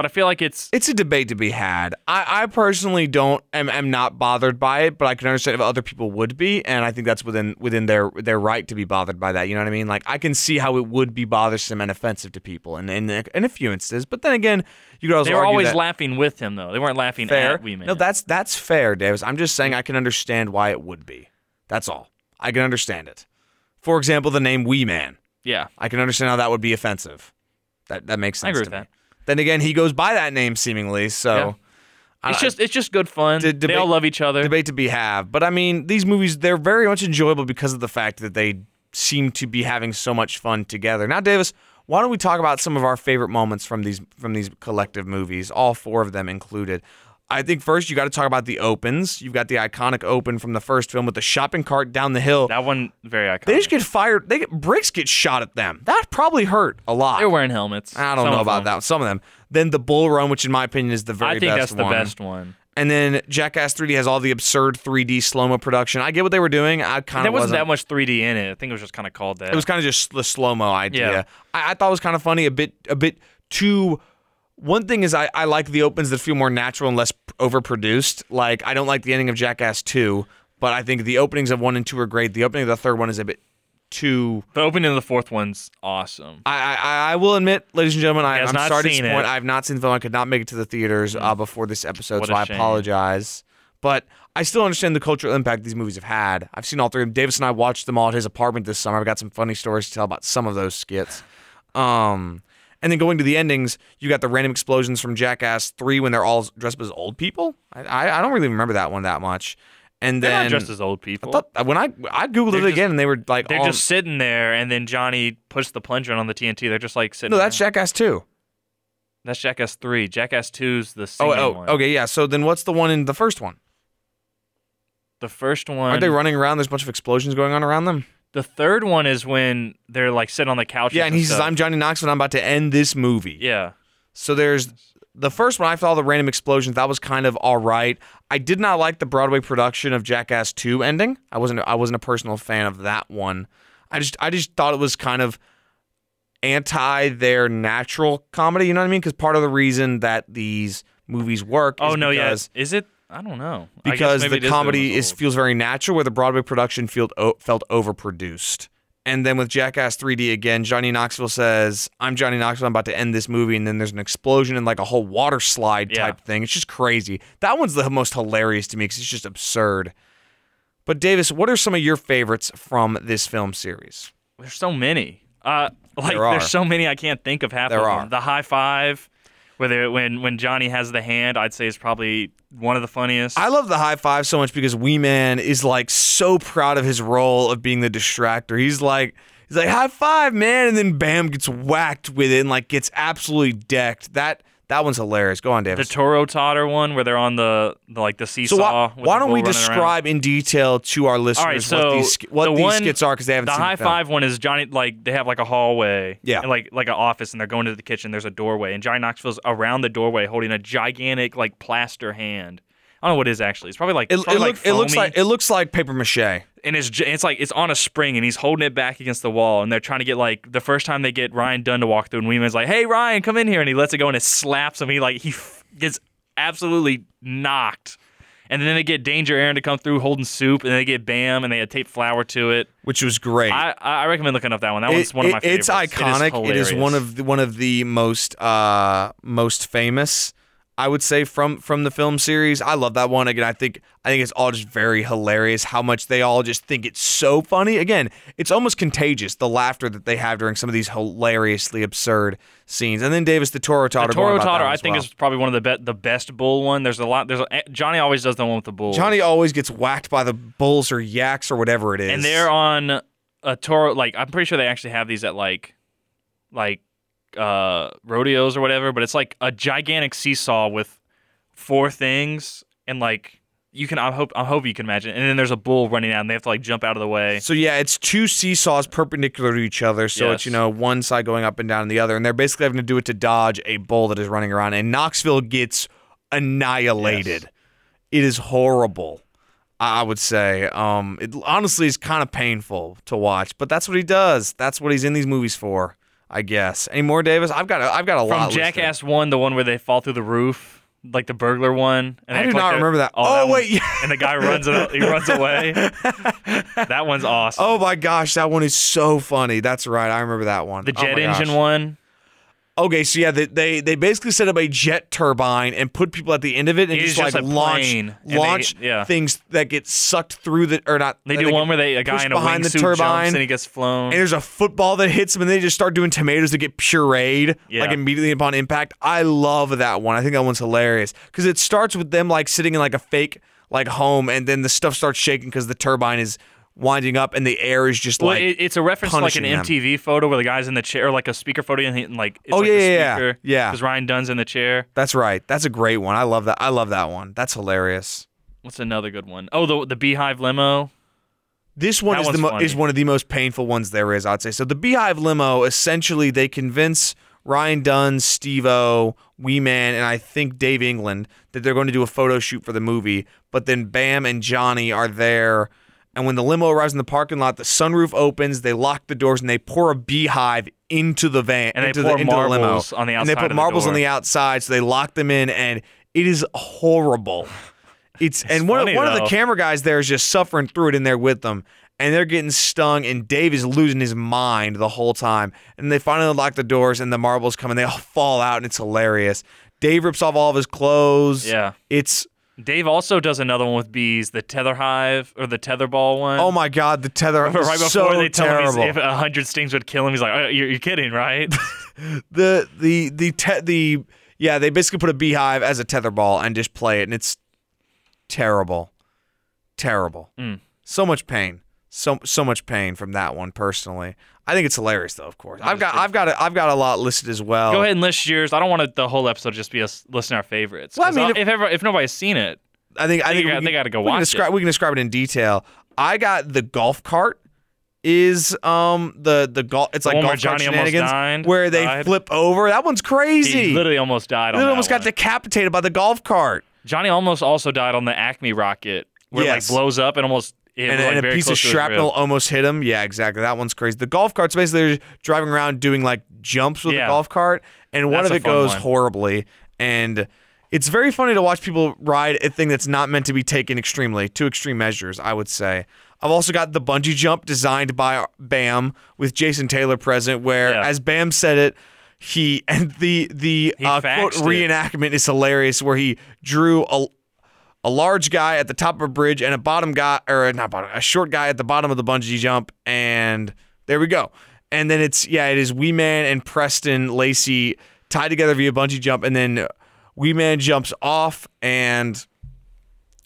But I feel like it's It's a debate to be had. I, I personally don't am, am not bothered by it, but I can understand if other people would be, and I think that's within within their their right to be bothered by that. You know what I mean? Like I can see how it would be bothersome and offensive to people, and in, in a few instances. But then again, you could also they were always that laughing with him though. They weren't laughing fair. at Wee Man. No, that's that's fair, Davis. I'm just saying I can understand why it would be. That's all. I can understand it. For example, the name Wee Man. yeah. I can understand how that would be offensive. That that makes sense. I agree to with me. that. Then again, he goes by that name seemingly, so. Yeah. I- It's just it's just good fun. The they all love each other. debate to be have. But I mean, these movies they're very much enjoyable because of the fact that they seem to be having so much fun together. Now, Davis, why don't we talk about some of our favorite moments from these from these collective movies, all four of them included. I think first you got to talk about the opens. You've got the iconic open from the first film with the shopping cart down the hill. that one very iconic. They just get fired. They get bricks get shot at them. That probably hurt a lot. They're wearing helmets. I don't Some know about them. that. Some of them. Then the bull run, which in my opinion is the very I think best that's the one. best one. And then Jackass 3D has all the absurd 3D slow mo production. I get what they were doing. I kind of There of wasn't that much 3D in it. I think it was just kind of called that. It was kind of just the slow mo idea. Yeah. I, I thought it was kind of funny. A bit, a bit too. One thing is, I, I like the opens that feel more natural and less overproduced. Like I don't like the ending of Jackass 2, but I think the openings of one and two are great. The opening of the third one is a bit too. the opening of the fourth one's awesome. I, I, I will admit, ladies and gentlemen, I, has I'm not sorry to seen disappoint. it. I have not seen the film. I could not make it to the theaters uh, before this episode, What so a I shame. apologize. But I still understand the cultural impact these movies have had. I've seen all three. of them. Davis and I watched them all at his apartment this summer. I've got some funny stories to tell about some of those skits. Um, and then going to the endings, you got the random explosions from Jackass 3 when they're all dressed up as old people. I, I, I don't really remember that one that much. And They're then not dressed as old people. I thought, uh, when I I googled They're it just- again, and they were like, They're all- just sitting there, and then Johnny puts the plunger on the TNT. They're just like sitting. no, that's there. Jackass 2. that's Jackass three. Jackass 2's the Oh, singing oh, one. okay, yeah. So then what's the one in the first one? The first one. Aren't they running around? There's a bunch of explosions going on around them. The third one is when they're like sitting on the couch. Yeah, and he says, stuff. "I'm Johnny Knoxville. and I'm about to end this movie." Yeah. So there's the first one. I thought the random explosions that was kind of all right. I did not like the Broadway production of Jackass 2 ending. I wasn't. I wasn't a personal fan of that one. I just. I just thought it was kind of anti their natural comedy. You know what I mean? Because part of the reason that these movies work. Oh no, because yeah. Is it? I don't know. Because the comedy is feels very natural, where the Broadway production felt o- felt overproduced. And then with Jackass 3D again, Johnny Knoxville says, "I'm Johnny Knoxville. I'm about to end this movie." And then there's an explosion and like a whole water slide Yeah. type thing. It's just crazy. That one's the most hilarious to me because it's just absurd. But Davis, what are some of your favorites from this film series? There's so many. Uh, like There are. there's so many I can't think of half There of are. them. The high five, whether when when Johnny has the hand, I'd say is probably one of the funniest. I love the high five so much because Wee Man is like so proud of his role of being the distractor. He's like, he's like high five, man, and then Bam gets whacked with it and like gets absolutely decked. That that one's hilarious. Go on, David. the Toro Totter one where they're on the, the like the seesaw. so why, why don't we running around. describe in detail to our listeners right, what these what the these one- skits are because they haven't the seen high five one is Johnny like they have like a hallway, Yeah. and like like an office, and they're going to the kitchen. There's a doorway, and Johnny Knoxville's around the doorway holding a gigantic like plaster hand. I don't know what it is actually. It's probably like It, it's it, look, like it looks like it looks like paper mache. And it's it's like it's on a spring and he's holding it back against the wall and they're trying to get like the first time they get Ryan Dunn to walk through and Wee Man's like hey Ryan come in here and he lets it go and it slaps him. He like he f- gets absolutely knocked. And then they get Danger Ehren to come through holding soup and they get Bam and they had tape flour to it. Which was great. I I recommend looking up that one. That one's It- one of my it- favorites. It's iconic. It is one of the, one of the most uh, most famous, I would say, from from the film series. I love that one. Again, I think I think it's all just very hilarious. How much they all just think it's so funny. Again, it's almost contagious. The laughter that they have during some of these hilariously absurd scenes. And then Davis the Toro Totter. the Toro Totter I think well. is probably one of the be- the best bull one there's a lot there's a, eh, Johnny always does the one with the bull Johnny always gets whacked by the bulls or yaks or whatever it is. and they're on a Toro. Like I'm pretty sure they actually have these at like, like, uh, rodeos or whatever. But it's like a gigantic seesaw with four things, and like you can. I hope. I hope you can imagine. And then there's a bull running out, and they have to like jump out of the way. So yeah, it's two seesaws perpendicular to each other. So it's you know one side going up and down and the other, and they're basically having to do it to dodge a bull that is running around. And Knoxville gets annihilated. Yes. It is horrible. I would say. Um, it honestly is kind of painful to watch, but that's what he does. That's what he's in these movies for, I guess. Any more, Davis? I've got a, I've got a From lot. listed. Jackass One, the one where they fall through the roof, like the burglar one. And I do like not they're- remember that. Oh, Oh, that wait, yeah. and the guy runs it, he runs away. that one's awesome. Oh my gosh, that one is so funny. That's right. I remember that one. the Oh jet my engine gosh. one. Okay, so yeah, they, they they basically set up a jet turbine and put people at the end of it and It just, is just like a launch plane, and they- launch yeah. things that get sucked through the or not. They that do get one where they a guy pushed in a behind the wingsuit turbine. jumps and he gets flown. and there's a football that hits them and they just start doing tomatoes that get pureed Yeah. like immediately upon impact. I love that one. I think that one's hilarious because it starts with them like sitting in like a fake like home and then the stuff starts shaking because the turbine is winding up and the air is just well, like it, it's a reference to like an punishing them. MTV photo where the guy's in the chair, or like a speaker photo, and, he, and like it's Oh, like yeah, yeah, yeah. Yeah. because Ryan Dunn's in the chair. That's right. That's a great one. I love that. I love that one. That's hilarious. What's another good one? Oh, the the Beehive limo. This one That is the mo- is one of the most painful ones there is, I'd say. So the Beehive limo, essentially, they convince Ryan Dunn, Steve-O, Wee Man, and I think Dave England that they're going to do a photo shoot for the movie. But then Bam and Johnny are there, and when the limo arrives in the parking lot, the sunroof opens, they lock the doors, and they pour a beehive into the van, And they pour the, into the limo. marbles on the outside. and they put the marbles on the outside, so they lock them in, and it is horrible. It's, and one, funny, of, one of the camera guys there is just suffering through it in there with them, and they're getting stung, and Dave is losing his mind the whole time. And they finally lock the doors, and the marbles come, and they all fall out, and it's hilarious. Dave rips off all of his clothes. Yeah. It's Dave also does another one with bees, the tether hive or the tether ball one. oh my god, the tether right before so they tell terrible. him if a hundred stings would kill him, he's like, oh, you're, you're kidding, right? the the the te- the yeah, they basically put a beehive as a tether ball and just play it, and it's terrible, terrible. Mm. So much pain, so so much pain from that one personally. I think it's hilarious though. Of course, I've got I've got a, I've got a lot listed as well. Go ahead and list yours. I don't want the whole episode just be us listing our favorites. Well, I mean, if- if ever, if nobody's seen it, I think I think we they gotta go we can watch describe, it. We can describe it in detail. I got the golf cart. Is um the the golf? It's like where golf Johnny almost shenanigans died- where they died? flip over. That one's crazy. he literally almost died. On Literally almost got decapitated by the golf cart. Johnny almost also died on the Acme rocket, where Yes. it like blows up and almost and, like, and a piece of close to his shrapnel almost hit him. Yeah, exactly. That one's crazy. The golf cart's basically they're driving around doing like jumps with Yeah. the golf cart, and one That's of it goes one. horribly. And it's very funny to watch people ride a thing that's not meant to be taken extremely to extreme measures. I would say. I've also got the bungee jump designed by Bam with Jason Taylor present, where Yeah. as Bam said it. He and the the He uh, quote it. reenactment is hilarious, where he drew a a large guy at the top of a bridge and a bottom guy or not bottom a short guy at the bottom of the bungee jump and there we go. And then it's yeah it is wee man and preston lacey tied together via bungee jump and then wee man jumps off and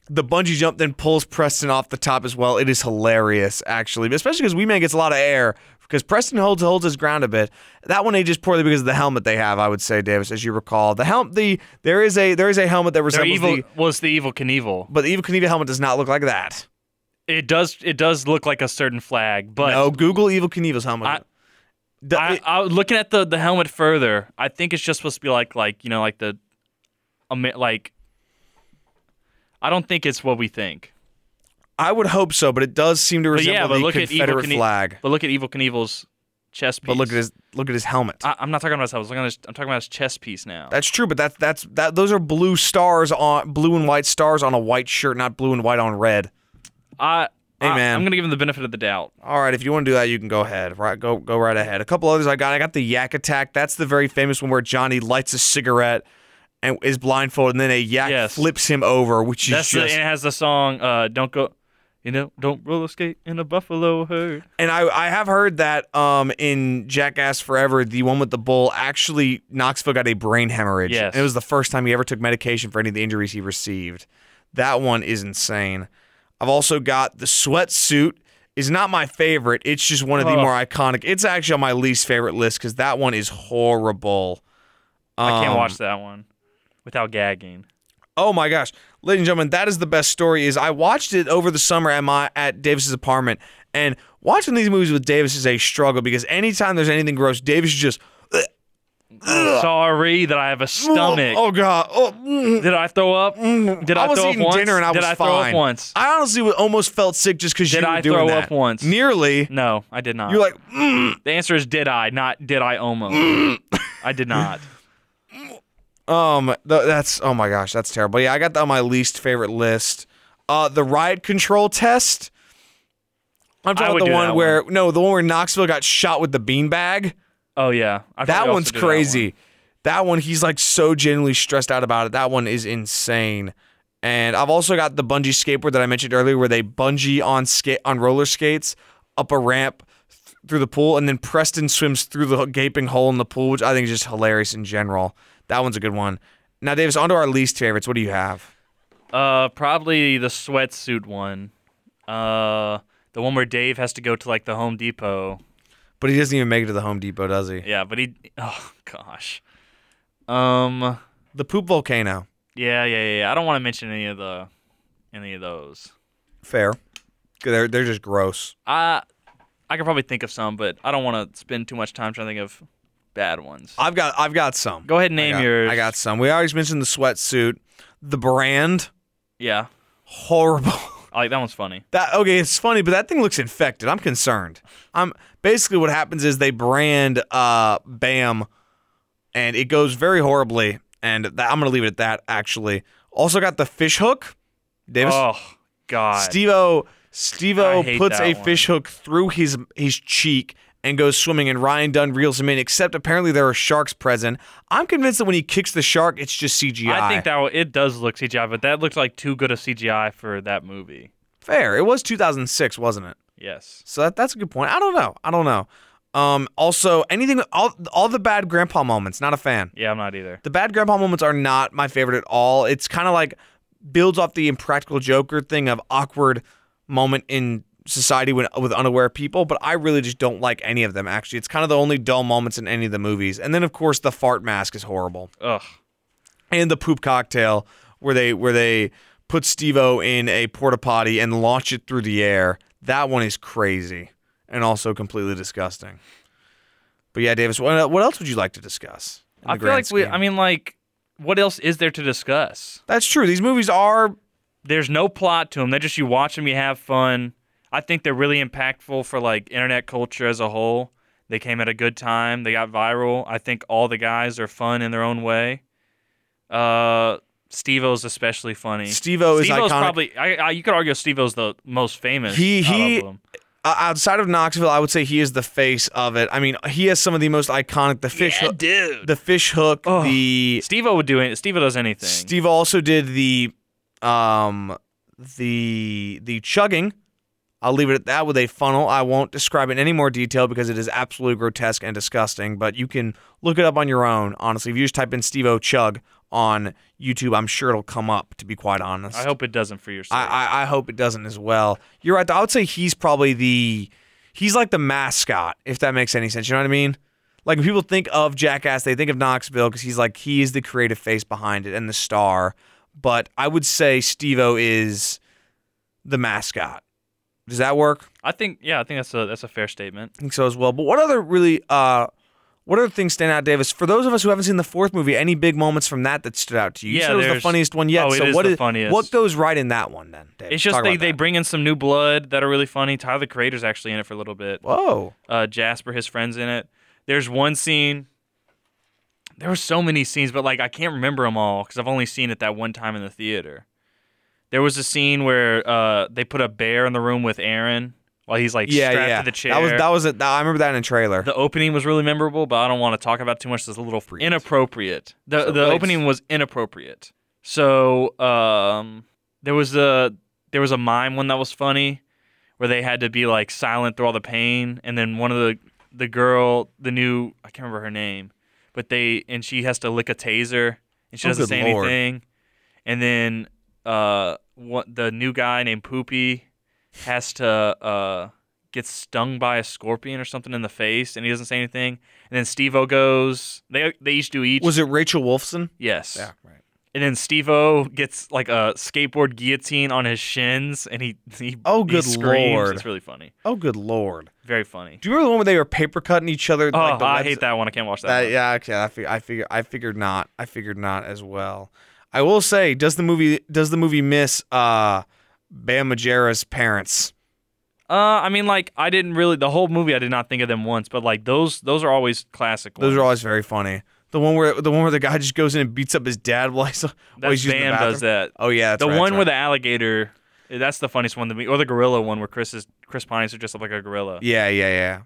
the bungee jump then pulls preston off the top as well. It is hilarious actually especially because wee man gets a lot of air because Preston holds holds his ground a bit. That one ages poorly because of the helmet they have. I would say, Davis, as you recall, the helmet. The there is a there is a helmet that resembles evil the was the Evel Knievel. but the Evel Knievel helmet does not look like that. It does it does look like a certain flag, but no, Google Evel Knievel's helmet. I- The- I, it- I looking at the the helmet further. I think it's just supposed to be like like you know like the, like. I don't think it's what we think. I would hope so, but it does seem to But resemble yeah, but the look at Evil Confederate flag. But look at Evel Knievel's chest piece. But look at his look at his helmet. I, I'm not talking about his. I was looking at his, I'm talking about his chest piece now. that's true, but that's that's that. Those are blue stars on blue and white stars on a white shirt, not blue and white on red. I, Hey, I, man. I'm gonna give him the benefit of the doubt. All right, if you want to do that, you can go ahead. Right, go go right ahead. A couple others I got. I got the Yak Attack. That's the very famous one where Johnny lights a cigarette and is blindfolded, and then a yak Yes. flips him over, which is That's the, and it has the song. Uh, don't go. You know, don't roller skate in a buffalo herd. And I, I have heard that um, in Jackass Forever, the one with the bull, actually Knoxville got a brain hemorrhage. Yes. And it was the first time he ever took medication for any of the injuries he received. That one is insane. I've also got the sweatsuit is not my favorite. It's just one of the Ugh. more iconic. It's actually on my least favorite list because that one is horrible. I can't Um, watch that one without gagging. Oh my gosh, ladies and gentlemen, that is the best story. Is I watched it over the summer at my at Davis's apartment, and watching these movies with Davis is a struggle because anytime there's anything gross, Davis is just. "Ugh." Sorry that I have a stomach. Oh, god. Oh, mm, Did I throw up? Did I, I was throw eating up once? dinner and I Did was I throw fine. up once? I honestly almost felt sick just because you Did were I doing throw that. up once? Nearly. No, I did not. You're like, mm. the answer is did I, not did I almost. I did not. um, th- that's oh my gosh, that's terrible. Yeah, I got that on my least favorite list. Uh, the riot control test. I'm talking about the one where no, the one where Knoxville got shot with the beanbag. Oh yeah, That one's did that crazy. one. That one, he's like so genuinely stressed out about it. That one is insane. And I've also got the bungee skateboard that I mentioned earlier, where they bungee on skate on roller skates up a ramp th- through the pool, and then Preston swims through the gaping hole in the pool, which I think is just hilarious in general. That one's a good one. Now, Davis, on to our least favorites. What do you have? Uh, probably the sweatsuit one. Uh, the one where Dave has to go to like the Home Depot. But he doesn't even make it to the Home Depot, does he? Yeah, but he. Oh gosh. Um. The poop volcano. Yeah, yeah, yeah. yeah. I don't want to mention any of the, any of those. Fair. They're they're just gross. I, I could probably think of some, but I don't want to spend too much time trying to think of bad ones. I've got I've got some. Go ahead and I name got- yours. I got some. We always mentioned the sweatsuit, the brand. Yeah, Horrible. I like that one's funny. That okay, it's funny, but that thing looks infected. I'm concerned. I'm basically what happens is they brand uh Bam, and it goes very horribly. And that, I'm gonna leave it at that. Actually, also got the fish hook. Davis, Oh God. Steve-O, I Steve-O puts a one. fish hook through his his cheek and goes swimming, and Ryan Dunn reels him in. Except apparently there are sharks present. I'm convinced that when he kicks the shark, it's just CGI. I think that it does look CGI, but that looked like too good a CGI for that movie. fair. It was 2006, wasn't it? Yes. So that, that's a good point. I don't know. I don't know. Um, also, anything, all, all the bad grandpa moments, not a fan. Yeah, I'm not either. The bad grandpa moments are not my favorite at all. It's kind of like builds off the impractical Joker thing of awkward moment in society when, with unaware people, but I really just don't like any of them, actually. It's kind of the only dull moments in any of the movies. And then, of course, the fart mask is horrible. Ugh. And the poop cocktail where they where they put Steve-O in a porta potty and launch it through the air. That one is crazy and also completely disgusting. But yeah, Davis, what, what else would you like to discuss? I feel like we. I mean, like, what else is there to discuss? that's true. These movies are There's no plot to them. They're just you watch them, you have fun. I think they're really impactful for like internet culture as a whole. They came at a good time. They got viral. I think all the guys are fun in their own way. Uh, Steve-O's especially funny. Steve-O is Steve-O's iconic. probably. I, I, you could argue Steve-O's the most famous. He- he- of them. uh, outside of Knoxville. I would say he is the face of it. I mean, he has some of the most iconic the fish Yeah, hook, dude. the fish hook, Oh. the Steve-O would do it. Steve-O does anything. Steve also did the um the the chugging. I'll leave it at that with a funnel. I won't describe it in any more detail because it is absolutely grotesque and disgusting, but you can look it up on your own. Honestly, if you just type in Steve-O Chug on YouTube, I'm sure it'll come up, to be quite honest. I hope it doesn't for your sake. I, I, I hope it doesn't as well. You're right. though. I would say he's probably the he's like the mascot, if that makes any sense. You know what I mean? Like when people think of Jackass, they think of Knoxville because he's like he is the creative face behind it and the star. But I would say Steve-O is the mascot. Does that work? I think. Yeah, I think that's a that's a fair statement. I think so as well. But what other really uh what other things stand out, Davis? For those of us who haven't seen the fourth movie, any big moments from that that stood out to you? You Yeah, said it was the funniest one yet. oh, it so is what the funniest. what goes right in that one then? Davis? It's just Talk they, they bring in some new blood that are really funny. Tyler the Creator's actually in it for a little bit. Whoa. Uh, Jasper, his friends in it. There's one scene. There were so many scenes, but like I can't remember them all because I've only seen it that one time in the theater. There was a scene where uh, they put a bear in the room with Ehren while he's like yeah, strapped yeah. to the chair. That was that was it. I remember that in a trailer. the opening was really memorable, but I don't want to talk about it too much. It's a little inappropriate. The So, the like- opening was inappropriate. So um, there was a there was a mime one that was funny, where they had to be like silent through all the pain, and then one of the the girl, the new I can't remember her name, but they and she has to lick a taser, and she Oh, doesn't say Lord. anything, and then uh, what the new guy named Poopy has to uh gets stung by a scorpion or something in the face, and he doesn't say anything. And then Steve-O goes. They they each do each. was it Rachel Wolfson? yes. Yeah. right. And then Steve-O gets like a skateboard guillotine on his shins, and he he Oh, he good screams. lord. It's really funny, Oh, good lord! very funny. Do you remember the one where they were paper cutting each other? Oh, like the I webs- hate that one. I can't watch that. That, yeah, okay. I fig- I figure I figured not. I figured not as well. I will say, does the movie does the movie miss uh Bam Margera's parents? Uh, I mean, like I didn't really the whole movie. I did not think of them once, but like those those are always classic. Ones. Those are always very funny. The one where the one where the guy just goes in and beats up his dad while he's, while he's using the Bam does that. Oh yeah, that's the right, one that's where the alligator. That's the funniest one to me, or the gorilla one where Chris is Chris Pine is dressed up like a gorilla. yeah yeah yeah.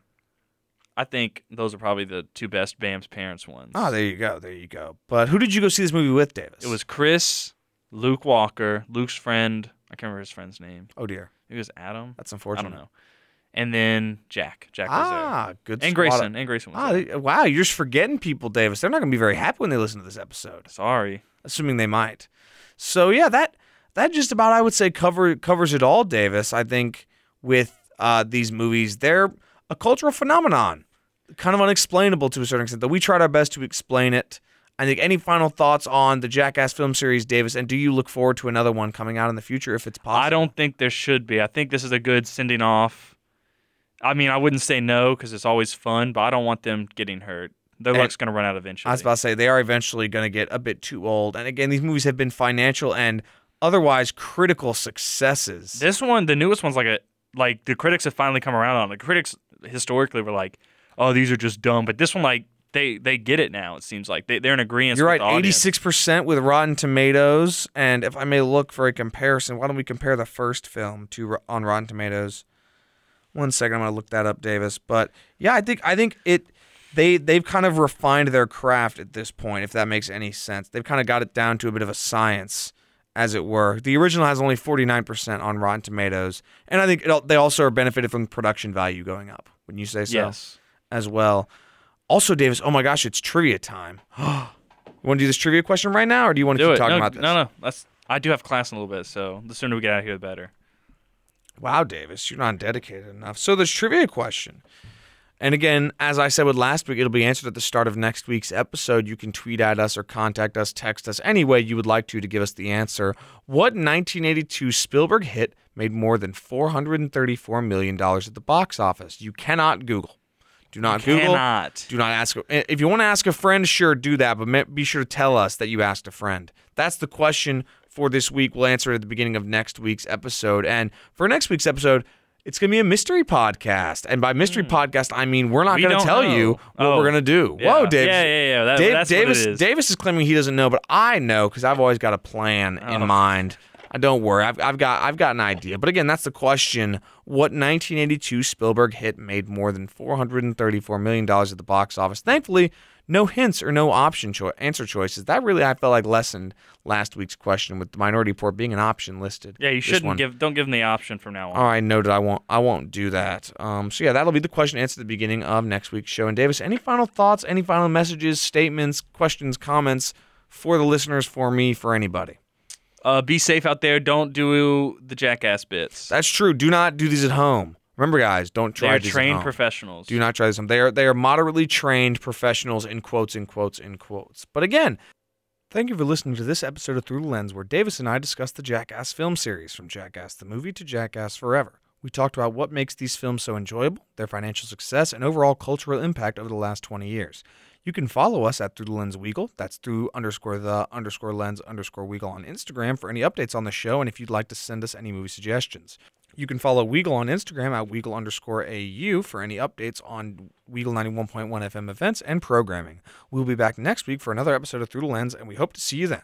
I think those are probably the two best Bam's parents ones. Oh, there you go, there you go. But who did you go see this movie with, Davis? It was Chris, Luke Walker, Luke's friend. I can't remember his friend's name. Oh dear, It was Adam. that's unfortunate. I don't know. And then Jack. Jack was Ah, good. there. And squad of- Grayson. And Grayson was Ah, there. they- wow, you're just forgetting people, Davis. They're not going to be very happy when they listen to this episode. Sorry. assuming they might. So yeah, that that just about I would say cover covers it all, Davis. I think with uh, these movies, they're a cultural phenomenon, kind of unexplainable to a certain extent. Though we tried our best to explain it. I think any final thoughts on the Jackass film series, Davis, and do you look forward to another one coming out in the future if it's possible? I don't think there should be. I think this is a good sending off. I mean, I wouldn't say no because it's always fun, but I don't want them getting hurt. Their And- luck's going to run out eventually. I was about to say they are eventually going to get a bit too old. And again, these movies have been financial and otherwise critical successes. This one, the newest one's like a like the critics have finally come around on. it. The critics historically were like, "Oh, these are just dumb," but this one like they they get it now. It seems like they they're in agreement. You're right, eighty-six percent with Rotten Tomatoes, and if I may look for a comparison, why don't we compare the first film to on Rotten Tomatoes? One second, I'm gonna look that up, Davis. But yeah, I think I think it they they've kind of refined their craft at this point, if that makes any sense. They've kind of got it down to a bit of a science, as it were. The original has only forty-nine percent on Rotten Tomatoes, and I think it, they also are benefited from production value going up. Wouldn't you say so? Yes. As well. Also, Davis, oh my gosh, it's trivia time. you want to do this trivia question right now, or do you want to Do keep it. talking No, about this? no, no. That's I do have class in a little bit, so the sooner we get out of here, the better. Wow, Davis, you're not dedicated enough. So this trivia question. And again, as I said with last week, it'll be answered at the start of next week's episode. You can tweet at us or contact us, text us any way you would like to to give us the answer. What 1982 Spielberg hit made more than $434 million at the box office? You cannot Google. Do not Google. Cannot. Do not ask. Eh, if you want to ask a friend, sure, do that, but be sure to tell us that you asked a friend. That's the question for this week. We'll answer it at the beginning of next week's episode. And for next week's episode, it's going to be a mystery podcast. And by mystery hmm. podcast, I mean we're not We going to tell know. you what Oh. we're going to do. Yeah. Whoa, Davis. Yeah, yeah, yeah. That, Dave- that's Davis, is. Davis is claiming he doesn't know, but I know because I've always got a plan oh. in Oh. mind. I don't worry. I've, I've got I've got an idea. But again, that's the question. What 1982 Spielberg hit made more than 434 million dollars at the box office? Thankfully, no hints or no option cho- answer choices. That really I felt like lessened last week's question with the Minority Report being an option listed. yeah, you shouldn't one- give. Don't give them the option from now on. all right, noted. I won't. I won't do that. Um, so yeah, that'll be the question answered at the beginning of next week's show. And Davis, any final thoughts? Any final messages, statements, questions, comments for the listeners, for me, for anybody? Uh, be safe out there. Don't do the jackass bits. That's true. Do not do these at home. Remember, guys, don't try They're trained professionals. Do not try this. home. They are they are moderately trained professionals in quotes, in quotes, in quotes. But again, thank you for listening to this episode of Through the Lens, where Davis and I discuss the Jackass film series, from Jackass the movie to Jackass Forever. We talked about what makes these films so enjoyable, their financial success, and overall cultural impact over the last 20 years. You can follow us at Through the Lens Weagle. That's through underscore the underscore lens underscore Weagle on Instagram for any updates on the show and if you'd like to send us any movie suggestions. You can follow Weagle on Instagram at Weagle underscore AU for any updates on Weagle 91.1 FM events and programming. We'll be back next week for another episode of Through the Lens, and we hope to see you then.